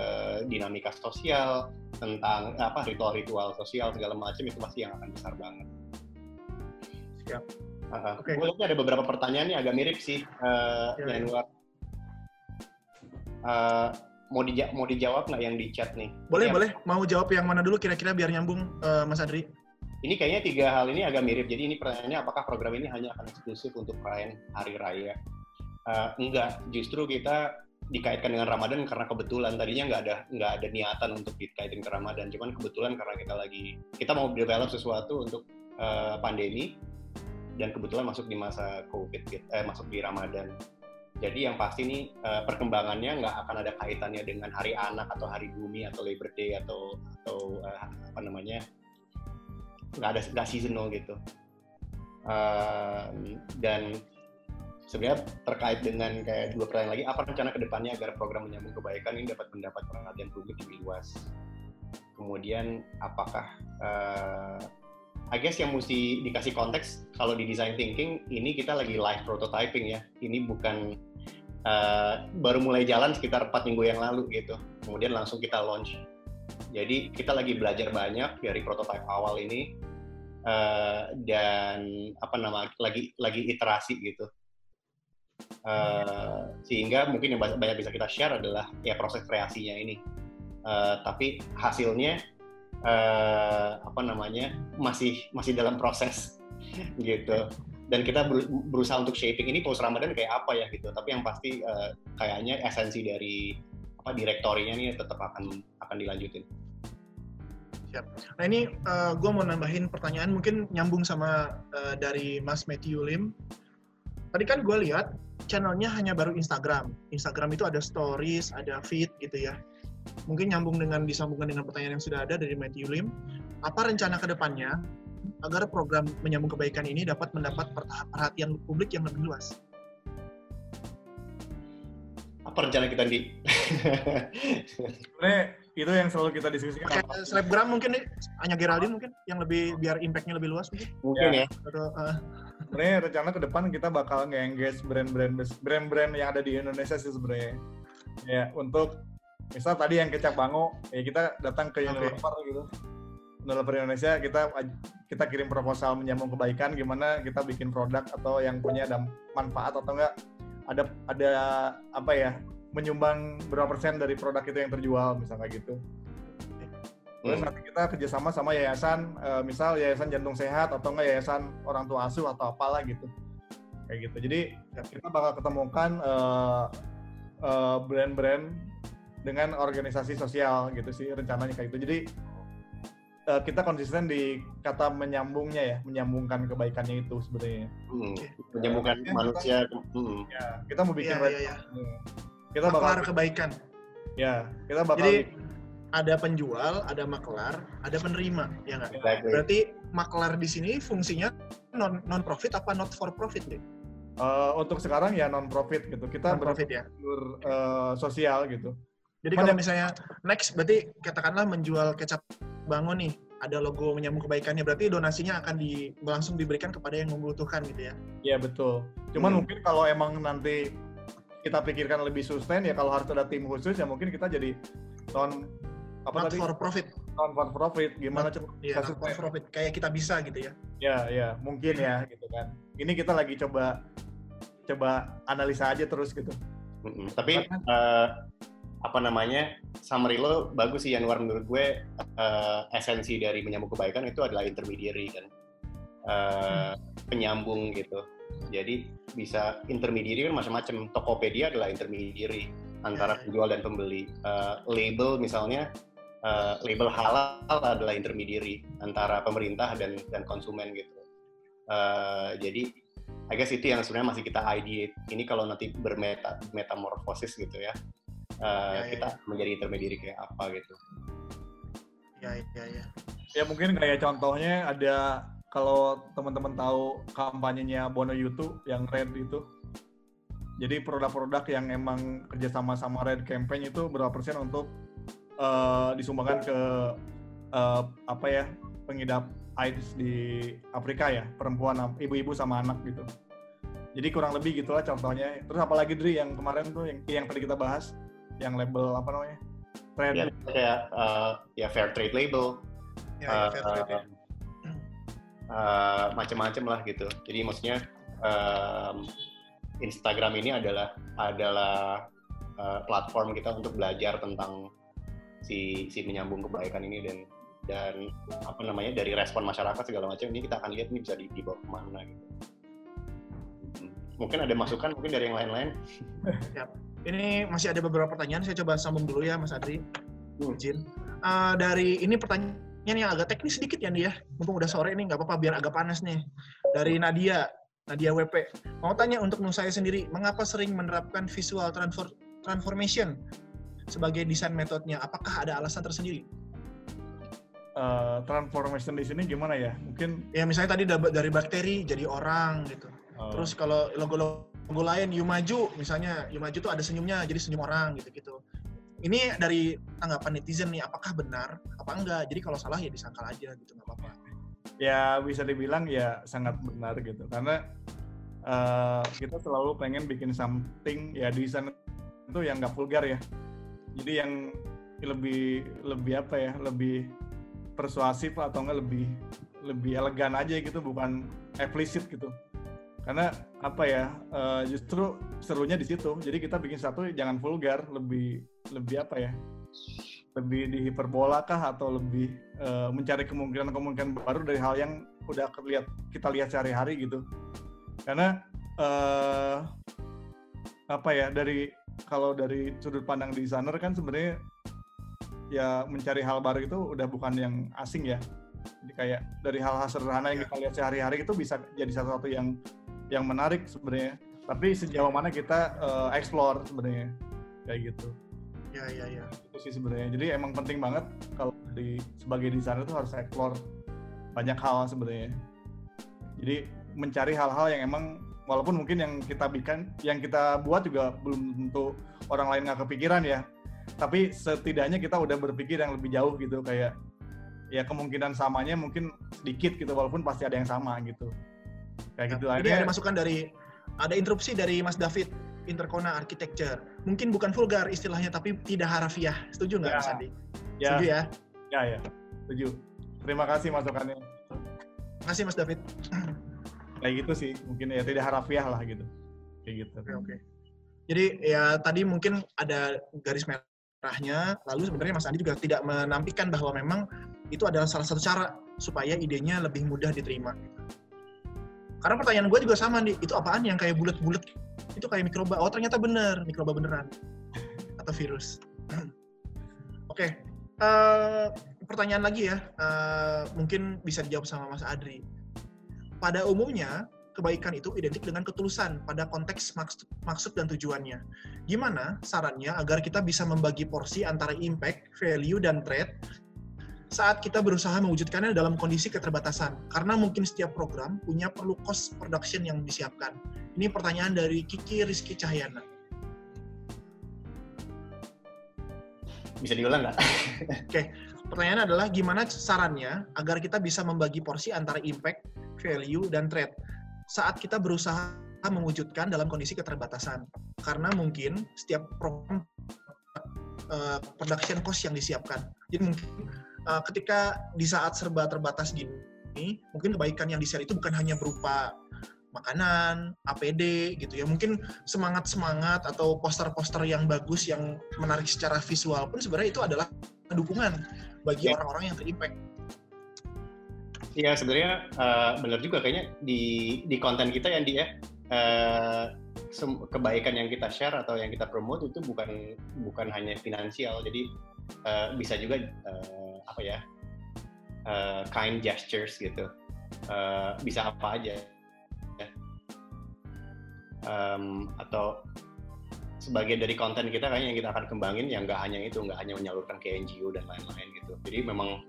dinamika sosial tentang apa ritual-ritual sosial segala macam itu pasti yang akan besar banget. Siap. Uh. Okay. ada beberapa pertanyaan nih agak mirip sih, uh, ya, Januar. Uh, mau dija mau dijawab nggak yang di chat nih? Boleh, ya. boleh. Mau jawab yang mana dulu kira-kira biar nyambung, uh, Mas Adri? Ini kayaknya tiga hal ini agak mirip. Jadi ini pertanyaannya apakah program ini hanya akan eksklusif untuk perayaan Hari Raya? Uh, enggak, justru kita dikaitkan dengan Ramadan karena kebetulan tadinya nggak ada nggak ada niatan untuk dikaitin ke Ramadan, cuman kebetulan karena kita lagi kita mau develop sesuatu untuk uh, pandemi dan kebetulan masuk di masa COVID, eh, masuk di Ramadan. Jadi yang pasti nih uh, perkembangannya nggak akan ada kaitannya dengan Hari Anak atau Hari Bumi atau Labor Day atau atau uh, apa namanya nggak ada nggak seasonal gitu. Uh, dan sebenarnya terkait dengan kayak dua pertanyaan lagi, apa rencana ke depannya agar program menyambung kebaikan ini dapat mendapat perhatian publik lebih luas? Kemudian apakah uh, I guess yang mesti dikasih konteks kalau di design thinking ini kita lagi live prototyping ya. Ini bukan uh, baru mulai jalan sekitar 4 minggu yang lalu gitu. Kemudian langsung kita launch. Jadi kita lagi belajar banyak dari prototype awal ini uh, dan apa nama lagi lagi iterasi gitu. Uh, sehingga mungkin yang banyak bisa kita share adalah ya proses kreasinya ini. Uh, tapi hasilnya uh, apa namanya masih masih dalam proses gitu dan kita berusaha untuk shaping ini post Ramadan kayak apa ya gitu tapi yang pasti uh, kayaknya esensi dari apa direktorinya nih tetap akan akan dilanjutin. Nah ini uh, eh, gue mau nambahin pertanyaan mungkin nyambung sama uh, dari Mas Matthew Lim. Tadi kan gue lihat channelnya hanya baru Instagram. Instagram itu ada stories, ada feed gitu ya mungkin nyambung dengan disambungkan dengan pertanyaan yang sudah ada dari Matthew Lim, apa rencana ke depannya agar program menyambung kebaikan ini dapat mendapat perhatian publik yang lebih luas? Apa rencana kita di? Sebenarnya itu yang selalu kita diskusikan. Pakai selebgram mungkin nih, hanya Geraldine mungkin yang lebih biar impactnya lebih luas mungkin. Mungkin ya. ya. Atau, uh, sebenarnya rencana ke depan kita bakal nge-engage brand-brand brand-brand yang ada di Indonesia sih sebenarnya. Ya, untuk misal tadi yang kecap bango ya kita datang ke Unilever okay. gitu. Unilever Indonesia kita kita kirim proposal menyambung kebaikan gimana kita bikin produk atau yang punya ada manfaat atau enggak. Ada ada apa ya menyumbang berapa persen dari produk itu yang terjual misalnya gitu. Terus hmm. nanti kita kerjasama sama yayasan uh, misal yayasan jantung sehat atau enggak yayasan orang tua asuh atau apalah gitu. Kayak gitu. Jadi kita bakal ketemukan uh, uh, brand-brand dengan organisasi sosial gitu sih rencananya kayak gitu. Jadi uh, kita konsisten di kata menyambungnya ya, menyambungkan kebaikannya itu sebenarnya. Hmm, menyambungkan ya, manusia. Kita, hmm. Ya, kita mau bikin ya, ya, ya. Kita bakal kebaikan. Ya, kita bakal Jadi ada penjual, ada maklar, ada penerima, ya nggak? Exactly. Berarti maklar di sini fungsinya non non profit apa not for profit deh? Uh, untuk sekarang ya non profit gitu. Kita non profit ya. Uh, sosial gitu. Jadi kalau misalnya next berarti katakanlah menjual kecap bangun nih, ada logo menyambung kebaikannya berarti donasinya akan di langsung diberikan kepada yang membutuhkan gitu ya. Iya betul. Cuman hmm. mungkin kalau emang nanti kita pikirkan lebih sustain ya kalau harus ada tim khusus ya mungkin kita jadi non apa Not tadi? for profit. Non for profit gimana coba? Iya, for profit kayak kita bisa gitu ya. Ya, ya, mungkin ya gitu kan. Ini kita lagi coba coba analisa aja terus gitu. Mm -hmm. Tapi uh, apa namanya summary lo bagus sih Januar menurut gue uh, esensi dari menyambung kebaikan itu adalah intermediary kan. Uh, penyambung gitu. Jadi bisa intermediary kan macam-macam. Tokopedia adalah intermediary antara ya. penjual dan pembeli. Uh, label misalnya uh, label halal adalah intermediary antara pemerintah dan dan konsumen gitu. Uh, jadi I guess itu yang sebenarnya masih kita ideate. Ini kalau nanti bermeta metamorfosis gitu ya uh, ya, kita ya. menjadi intermediary kayak apa gitu. Ya, ya, ya. Ya mungkin kayak contohnya ada kalau teman-teman tahu kampanyenya Bono YouTube yang Red itu. Jadi produk-produk yang emang kerjasama sama Red Campaign itu berapa persen untuk uh, disumbangkan ke uh, apa ya pengidap AIDS di Afrika ya perempuan ibu-ibu sama anak gitu. Jadi kurang lebih gitulah contohnya. Terus apalagi Dri yang kemarin tuh yang yang tadi kita bahas yang label apa namanya? Trade ya, kayak uh, ya fair trade label. Ya, uh, fair trade, ya. uh, macam-macam lah gitu. Jadi maksudnya um, Instagram ini adalah adalah uh, platform kita untuk belajar tentang si si menyambung kebaikan ini dan dan apa namanya dari respon masyarakat segala macam ini kita akan lihat ini bisa dibawa ke mana gitu. Hmm. mungkin ada masukan mungkin dari yang lain-lain Ini masih ada beberapa pertanyaan, saya coba sambung dulu ya Mas Adri. Hmm. Izin. Uh, dari ini pertanyaan yang agak teknis sedikit ya dia. Mumpung udah sore ini nggak apa-apa biar agak panas nih. Dari Nadia, Nadia WP. Mau tanya untuk saya sendiri, mengapa sering menerapkan visual transfer, transformation sebagai desain metodenya? Apakah ada alasan tersendiri? Uh, transformation di sini gimana ya? Mungkin ya misalnya tadi dari bakteri jadi orang gitu. Oh. Terus kalau logo-logo logo lain You Maju misalnya. You Maju tuh ada senyumnya jadi senyum orang gitu-gitu. Ini dari tanggapan netizen nih apakah benar apa enggak? Jadi kalau salah ya disangkal aja gitu. Nggak apa-apa. Ya bisa dibilang ya sangat benar gitu. Karena uh, kita selalu pengen bikin something ya desain itu yang nggak vulgar ya. Jadi yang lebih lebih apa ya lebih persuasif atau enggak lebih lebih elegan aja gitu. Bukan eksplisit gitu karena apa ya uh, justru serunya di situ. Jadi kita bikin satu jangan vulgar lebih lebih apa ya lebih dihiperbola kah atau lebih uh, mencari kemungkinan-kemungkinan baru dari hal yang udah terlihat kita lihat sehari-hari gitu. Karena uh, apa ya dari kalau dari sudut pandang desainer kan sebenarnya ya mencari hal baru itu udah bukan yang asing ya. Jadi kayak dari hal-hal sederhana yang kita lihat sehari-hari itu bisa jadi satu-satu yang yang menarik sebenarnya. Tapi sejauh mana kita uh, explore sebenarnya. Kayak gitu. Ya ya ya. Itu sih sebenarnya. Jadi emang penting banget kalau di sebagai desainer itu harus explore banyak hal sebenarnya. Jadi mencari hal-hal yang emang walaupun mungkin yang kita bikin yang kita buat juga belum tentu orang lain nggak kepikiran ya. Tapi setidaknya kita udah berpikir yang lebih jauh gitu. Kayak ya kemungkinan samanya mungkin sedikit gitu walaupun pasti ada yang sama gitu kayak ya, gitu jadi ada masukan dari ada interupsi dari Mas David Interkona Architecture. Mungkin bukan vulgar istilahnya, tapi tidak harafiah. Setuju nggak, ya. Mas Andi? Ya. Setuju ya? Ya, ya. Setuju. Terima kasih masukannya. Terima kasih, Mas David. Kayak gitu sih. Mungkin ya tidak harafiah lah gitu. Kayak gitu. Oke, oke. Jadi ya tadi mungkin ada garis merahnya, lalu sebenarnya Mas Andi juga tidak menampilkan bahwa memang itu adalah salah satu cara supaya idenya lebih mudah diterima. Karena pertanyaan gue juga sama nih, itu apaan yang kayak bulat-bulat itu kayak mikroba. Oh ternyata bener, mikroba beneran atau virus. Oke, okay. uh, eh, pertanyaan lagi ya, uh, mungkin bisa dijawab sama Mas Adri. Pada umumnya kebaikan itu identik dengan ketulusan pada konteks maksud, maksud dan tujuannya. Gimana sarannya agar kita bisa membagi porsi antara impact, value, dan threat saat kita berusaha mewujudkannya dalam kondisi keterbatasan? Karena mungkin setiap program punya perlu cost production yang disiapkan. Ini pertanyaan dari Kiki Rizky Cahyana. Bisa diulang nggak? Oke, pertanyaan adalah gimana sarannya agar kita bisa membagi porsi antara impact, value, dan threat saat kita berusaha mewujudkan dalam kondisi keterbatasan. Karena mungkin setiap program uh, production cost yang disiapkan. Jadi mungkin uh, ketika di saat serba terbatas gini, mungkin kebaikan yang di-share itu bukan hanya berupa makanan, APD gitu ya. Mungkin semangat-semangat atau poster-poster yang bagus yang menarik secara visual pun sebenarnya itu adalah dukungan bagi ya. orang-orang ya. yang terimpact. Iya sebenarnya uh, benar juga kayaknya di di konten kita yang dia uh, kebaikan yang kita share atau yang kita promote itu bukan bukan hanya finansial jadi uh, bisa juga uh, apa ya uh, kind gestures gitu. Uh, bisa apa aja. Um, atau sebagian dari konten kita kayaknya yang kita akan kembangin yang nggak hanya itu nggak hanya menyalurkan ke NGO dan lain-lain gitu. Jadi memang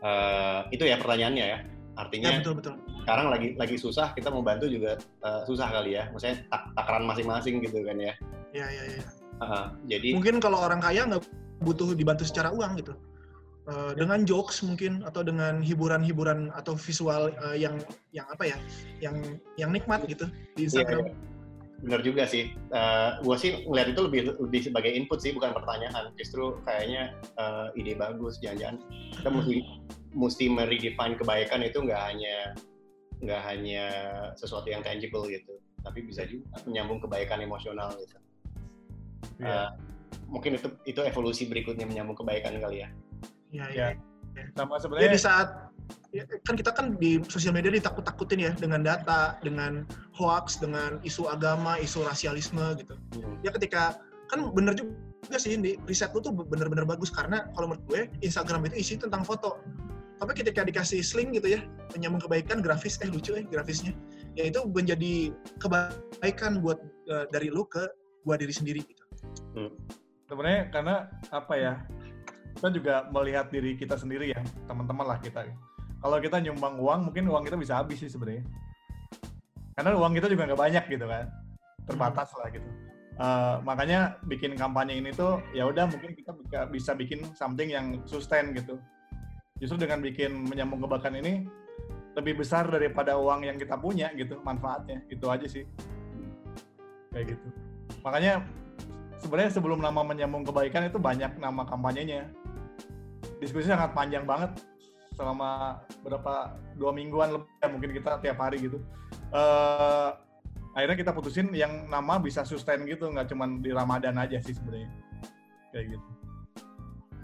uh, itu ya pertanyaannya ya. Artinya ya, betul, betul. sekarang lagi lagi susah kita mau bantu juga uh, susah kali ya. Maksudnya tak takaran masing-masing gitu kan ya. Ya ya ya uh, jadi mungkin kalau orang kaya nggak butuh dibantu secara uang gitu uh, dengan jokes mungkin atau dengan hiburan-hiburan atau visual uh, yang yang apa ya yang yang nikmat gitu di iya, Instagram. Yeah, yeah benar juga sih. Uh, gue sih ngeliat itu lebih lebih sebagai input sih, bukan pertanyaan. Justru kayaknya uh, ide bagus, jangan-jangan kita mesti mesti meredefine kebaikan itu nggak hanya nggak hanya sesuatu yang tangible gitu, tapi bisa juga menyambung kebaikan emosional gitu. Yeah. Iya. Uh, mungkin itu itu evolusi berikutnya menyambung kebaikan kali ya. Iya, iya. Ya. Sama sebenarnya. Ya, di saat ya, kan kita kan di sosial media ditakut-takutin ya dengan data, dengan hoax, dengan isu agama, isu rasialisme gitu. Hmm. Ya ketika kan bener juga sih di riset lu tuh bener-bener bagus karena kalau menurut gue Instagram itu isi tentang foto. Tapi ketika dikasih sling gitu ya, penyambung kebaikan grafis, eh lucu eh grafisnya. Ya itu menjadi kebaikan buat uh, dari lu ke gua diri sendiri gitu. Hmm. Sebenarnya karena apa ya? Kita juga melihat diri kita sendiri ya, teman-teman lah kita. Kalau kita nyumbang uang mungkin uang kita bisa habis sih sebenarnya. Karena uang kita juga nggak banyak gitu kan terbatas lah gitu. Uh, makanya bikin kampanye ini tuh ya udah mungkin kita bisa bikin something yang sustain gitu. Justru dengan bikin menyambung kebaikan ini lebih besar daripada uang yang kita punya gitu manfaatnya. Itu aja sih. Kayak gitu. Makanya sebenarnya sebelum nama menyambung kebaikan itu banyak nama kampanyenya. Diskusi sangat panjang banget selama berapa dua mingguan lebih ya, mungkin kita tiap hari gitu. Uh, akhirnya kita putusin yang nama bisa sustain gitu nggak cuma di Ramadan aja sih sebenarnya. Kayak gitu.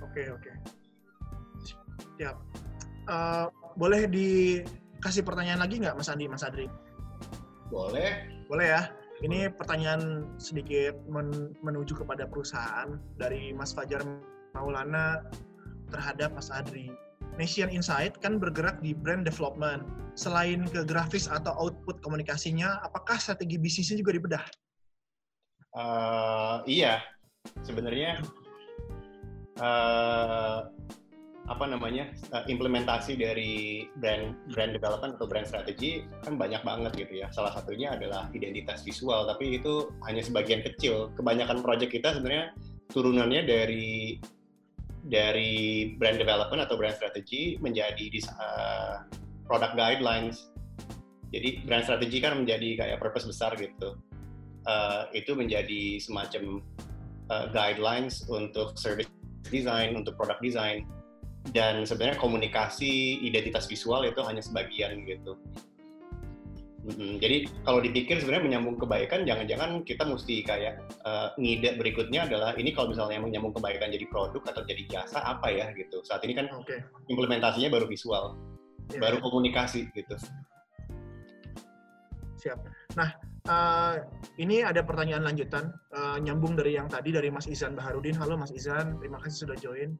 Oke oke. Siap. Uh, boleh dikasih pertanyaan lagi nggak Mas Andi Mas Adri? Boleh. Boleh ya ini pertanyaan sedikit men menuju kepada perusahaan dari Mas Fajar Maulana terhadap Mas Adri. Nation Insight kan bergerak di brand development. Selain ke grafis atau output komunikasinya, apakah strategi bisnisnya juga dibedah? Uh, iya, sebenarnya uh, apa namanya uh, implementasi dari brand brand development atau brand strategy kan banyak banget gitu ya. Salah satunya adalah identitas visual, tapi itu hanya sebagian kecil. Kebanyakan project kita sebenarnya turunannya dari dari brand development atau brand strategy menjadi uh, product guidelines. Jadi brand strategy kan menjadi kayak purpose besar gitu. Uh, itu menjadi semacam uh, guidelines untuk service design, untuk product design dan sebenarnya komunikasi identitas visual itu hanya sebagian gitu. hmm Jadi kalau dipikir sebenarnya menyambung kebaikan, jangan-jangan kita mesti kayak uh, ngide berikutnya adalah ini kalau misalnya menyambung kebaikan jadi produk atau jadi jasa apa ya gitu. Saat ini kan okay. implementasinya baru visual, yeah. baru komunikasi gitu. Siap. Nah, uh, ini ada pertanyaan lanjutan uh, nyambung dari yang tadi dari Mas Izan Baharudin. Halo Mas Izan, terima kasih sudah join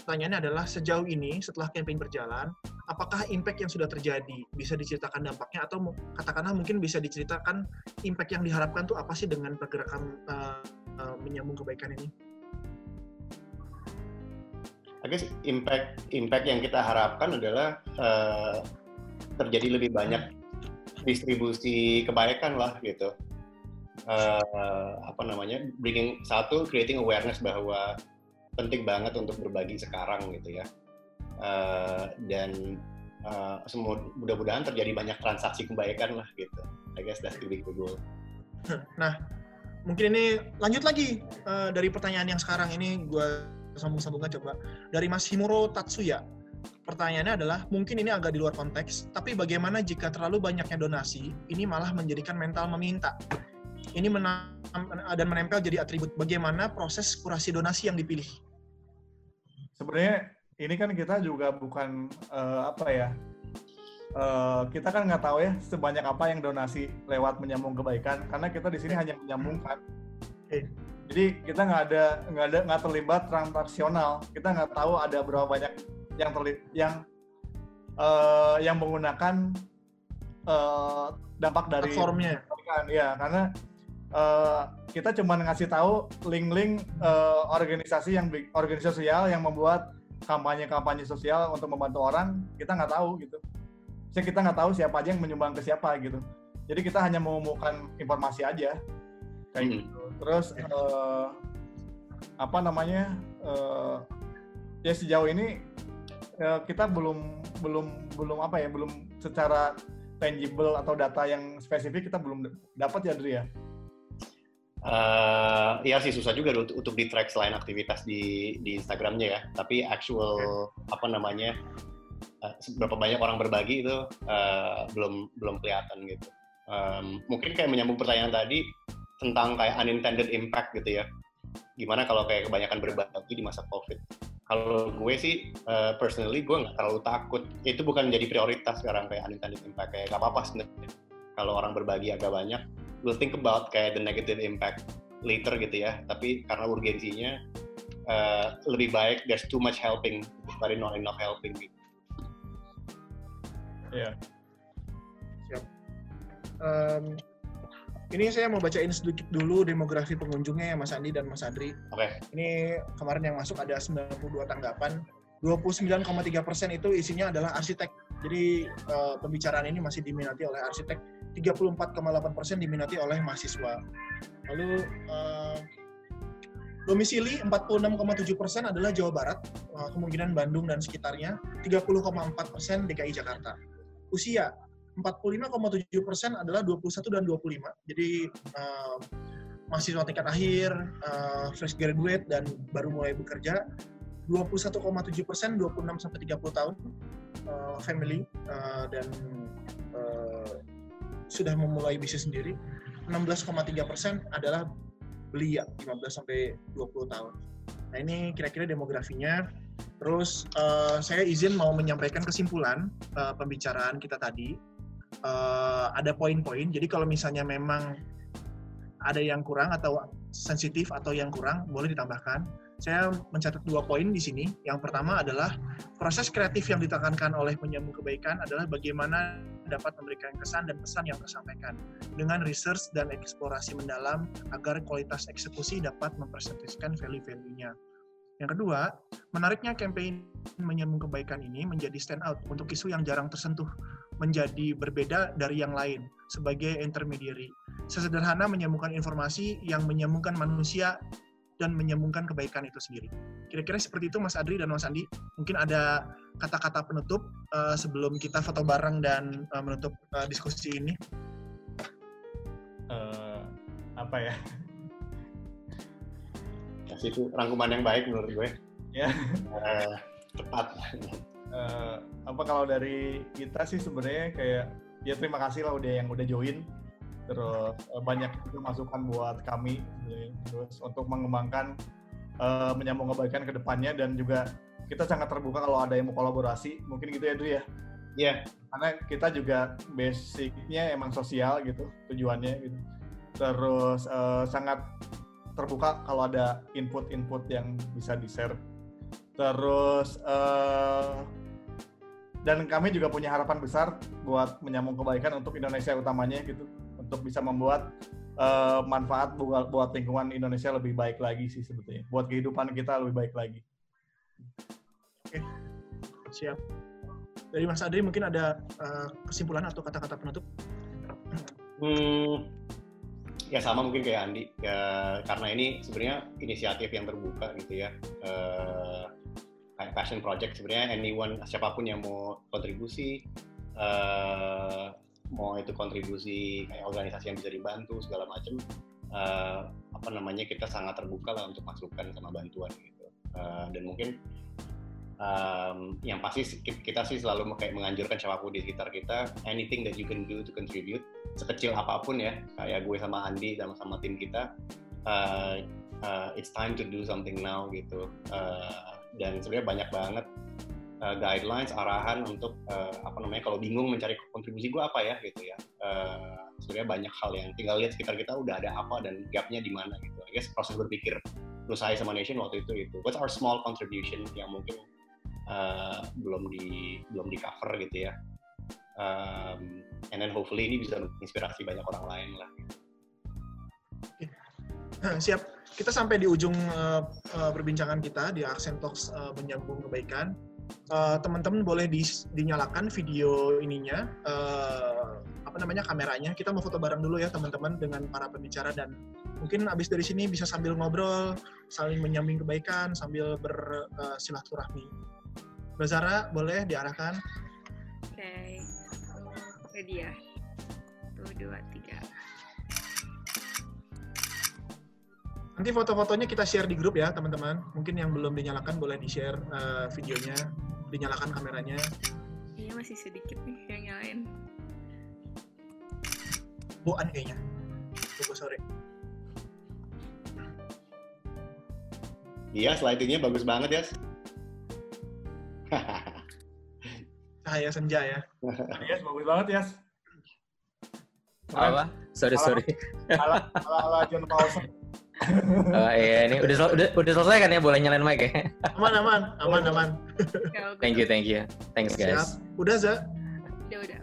pertanyaannya adalah sejauh ini setelah campaign berjalan, apakah impact yang sudah terjadi bisa diceritakan dampaknya atau katakanlah mungkin bisa diceritakan impact yang diharapkan tuh apa sih dengan pergerakan uh, uh, menyambung kebaikan ini? I guess impact impact yang kita harapkan adalah uh, terjadi lebih banyak distribusi kebaikan lah gitu. Uh, apa namanya bringing satu creating awareness bahwa penting banget untuk berbagi sekarang gitu ya. Uh, dan uh, mudah-mudahan terjadi banyak transaksi kebaikan lah gitu. I guess that's the big goal. Nah mungkin ini lanjut lagi uh, dari pertanyaan yang sekarang. Ini gue sambung-sambungkan coba. Dari Mas Himuro Tatsuya pertanyaannya adalah mungkin ini agak di luar konteks tapi bagaimana jika terlalu banyaknya donasi ini malah menjadikan mental meminta ini menam, dan menempel jadi atribut. Bagaimana proses kurasi donasi yang dipilih? Sebenarnya ini kan kita juga bukan uh, apa ya, uh, kita kan nggak tahu ya sebanyak apa yang donasi lewat menyambung kebaikan, karena kita di sini hanya menyambungkan. Okay. Jadi kita nggak ada nggak ada nggak terlibat transaksional. Kita nggak tahu ada berapa banyak yang terlibat yang uh, yang menggunakan uh, dampak dari platformnya. Ya, karena uh, kita cuma ngasih tahu link-link uh, organisasi yang organisasi sosial yang membuat kampanye-kampanye sosial untuk membantu orang kita nggak tahu gitu. Jadi kita nggak tahu siapa aja yang menyumbang ke siapa gitu. Jadi kita hanya mengumumkan informasi aja kayak hmm. gitu. Terus uh, apa namanya uh, ya sejauh ini uh, kita belum belum belum apa ya belum secara tangible atau data yang spesifik kita belum dapat ya Dri ya Uh, ya sih susah juga untuk, untuk di track selain aktivitas di di Instagramnya ya. Tapi actual okay. apa namanya uh, berapa banyak orang berbagi itu uh, belum belum kelihatan gitu. Um, mungkin kayak menyambung pertanyaan tadi tentang kayak unintended impact gitu ya. Gimana kalau kayak kebanyakan berbagi di masa COVID? Kalau gue sih uh, personally gue nggak terlalu takut. Itu bukan menjadi prioritas sekarang kayak unintended impact kayak gak apa-apa sebenarnya. Kalau orang berbagi agak banyak, we'll think about kayak the negative impact later gitu ya tapi karena urgensinya uh, lebih baik there's too much helping daripada not enough helping gitu ya yeah. siap um, ini saya mau bacain sedikit dulu demografi pengunjungnya ya Mas Andi dan Mas Adri. Oke. Okay. Ini kemarin yang masuk ada 92 tanggapan. 29,3 persen itu isinya adalah arsitek. Jadi uh, pembicaraan ini masih diminati oleh arsitek. 34,8 persen diminati oleh mahasiswa. Lalu uh, domisili 46,7 persen adalah Jawa Barat, uh, kemungkinan Bandung dan sekitarnya. 30,4 persen DKI Jakarta. usia 45,7 persen adalah 21 dan 25. Jadi uh, mahasiswa tingkat akhir, uh, fresh graduate dan baru mulai bekerja. 21,7 persen 26 sampai 30 tahun uh, family uh, dan uh, sudah memulai bisnis sendiri. 16,3 persen adalah belia 15 sampai 20 tahun. Nah ini kira-kira demografinya. Terus uh, saya izin mau menyampaikan kesimpulan uh, pembicaraan kita tadi uh, ada poin-poin. Jadi kalau misalnya memang ada yang kurang atau sensitif atau yang kurang, boleh ditambahkan. Saya mencatat dua poin di sini. Yang pertama adalah proses kreatif yang ditekankan oleh penyambung kebaikan adalah bagaimana dapat memberikan kesan dan pesan yang tersampaikan dengan research dan eksplorasi mendalam agar kualitas eksekusi dapat mempresentasikan value-value-nya. Yang kedua, menariknya campaign menyambung kebaikan ini menjadi stand out untuk isu yang jarang tersentuh, menjadi berbeda dari yang lain sebagai intermediary. Sesederhana menyambungkan informasi yang menyambungkan manusia dan menyambungkan kebaikan itu sendiri. Kira-kira seperti itu Mas Adri dan Mas Andi. Mungkin ada kata-kata penutup uh, sebelum kita foto bareng dan uh, menutup uh, diskusi ini. Uh, apa ya? kasih itu rangkuman yang baik menurut gue. Ya. Uh, tepat. Uh, apa kalau dari kita sih sebenarnya kayak ya terima kasih lah udah yang udah join terus uh, banyak itu masukan buat kami terus untuk mengembangkan uh, menyambung kebaikan ke depannya dan juga kita sangat terbuka kalau ada yang mau kolaborasi mungkin gitu ya Dwi ya Iya. Yeah. Karena kita juga basicnya emang sosial gitu tujuannya gitu. Terus uh, sangat terbuka kalau ada input-input yang bisa di-share. Terus uh, dan kami juga punya harapan besar buat menyambung kebaikan untuk Indonesia utamanya gitu, untuk bisa membuat uh, manfaat buat, buat lingkungan Indonesia lebih baik lagi sih sebetulnya, buat kehidupan kita lebih baik lagi. Oke, siap. Dari Mas Adri mungkin ada uh, kesimpulan atau kata-kata penutup? Hmm, ya sama mungkin kayak Andi ya karena ini sebenarnya inisiatif yang terbuka gitu ya uh, kayak passion project sebenarnya anyone siapa pun yang mau kontribusi uh, mau itu kontribusi kayak organisasi yang bisa dibantu segala macam uh, apa namanya kita sangat terbuka lah untuk masukan sama bantuan gitu. Uh, dan mungkin um, yang pasti kita sih selalu kayak menganjurkan siapa pun di sekitar kita anything that you can do to contribute sekecil apa pun ya kayak gue sama Andi sama sama tim kita uh, uh, it's time to do something now gitu. Uh, dan sebenarnya banyak banget uh, guidelines arahan untuk uh, apa namanya kalau bingung mencari kontribusi gue apa ya gitu ya. Uh, sebenarnya banyak hal yang tinggal lihat sekitar kita udah ada apa dan gapnya di mana gitu. I guess proses berpikir lu saya sama Nation waktu itu itu what's our small contribution yang mungkin uh, belum di belum di cover gitu ya. Um, and then hopefully ini bisa menginspirasi banyak orang lain lah siap. Kita sampai di ujung uh, uh, perbincangan kita di Accent Talks uh, menyambung kebaikan uh, teman-teman boleh di, dinyalakan video ininya uh, apa namanya kameranya kita mau foto bareng dulu ya teman-teman dengan para pembicara dan mungkin abis dari sini bisa sambil ngobrol saling menyambung kebaikan sambil bersilaturahmi uh, Mbak Zara, boleh diarahkan? Oke, okay. ready ya? Satu, dua, tiga. Nanti foto-fotonya kita share di grup ya, teman-teman. Mungkin yang belum dinyalakan boleh di-share uh, videonya, dinyalakan kameranya. Iya, masih sedikit nih yang nyalain. Boan kayaknya. Tunggu sore. Iya, slide-nya bagus banget ya. Cahaya senja ya. Yes, bagus banget ya. Apa? Sorry, ala, sorry. Ala, ala, ala John Paulson. Oh iya, ini udah, udah udah selesai kan ya? Boleh nyalain mic ya? Aman, aman, aman, aman. thank you, thank you. Thanks guys. Siap. Udah, Za? Udah, udah.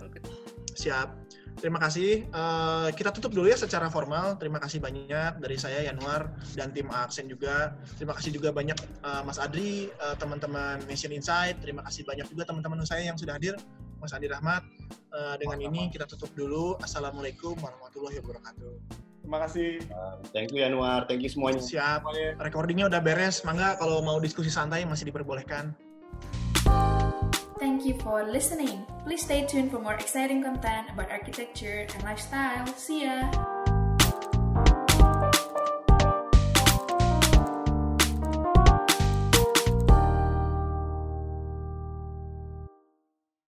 Siap. Terima kasih. Uh, kita tutup dulu ya secara formal. Terima kasih banyak dari saya Yanuar dan tim Aksen juga. Terima kasih juga banyak uh, Mas Adri, uh, teman-teman Nation Insight. Terima kasih banyak juga teman-teman saya yang sudah hadir. Mas Andi Rahmat. Uh, dengan ini kita tutup dulu. Assalamualaikum warahmatullahi wabarakatuh. Terima kasih. Uh, thank you Yanuar. Thank you semuanya. Siap. Recordingnya udah beres. Mangga kalau mau diskusi santai masih diperbolehkan. Thank you for listening. Please stay tuned for more exciting content about architecture and lifestyle. See ya!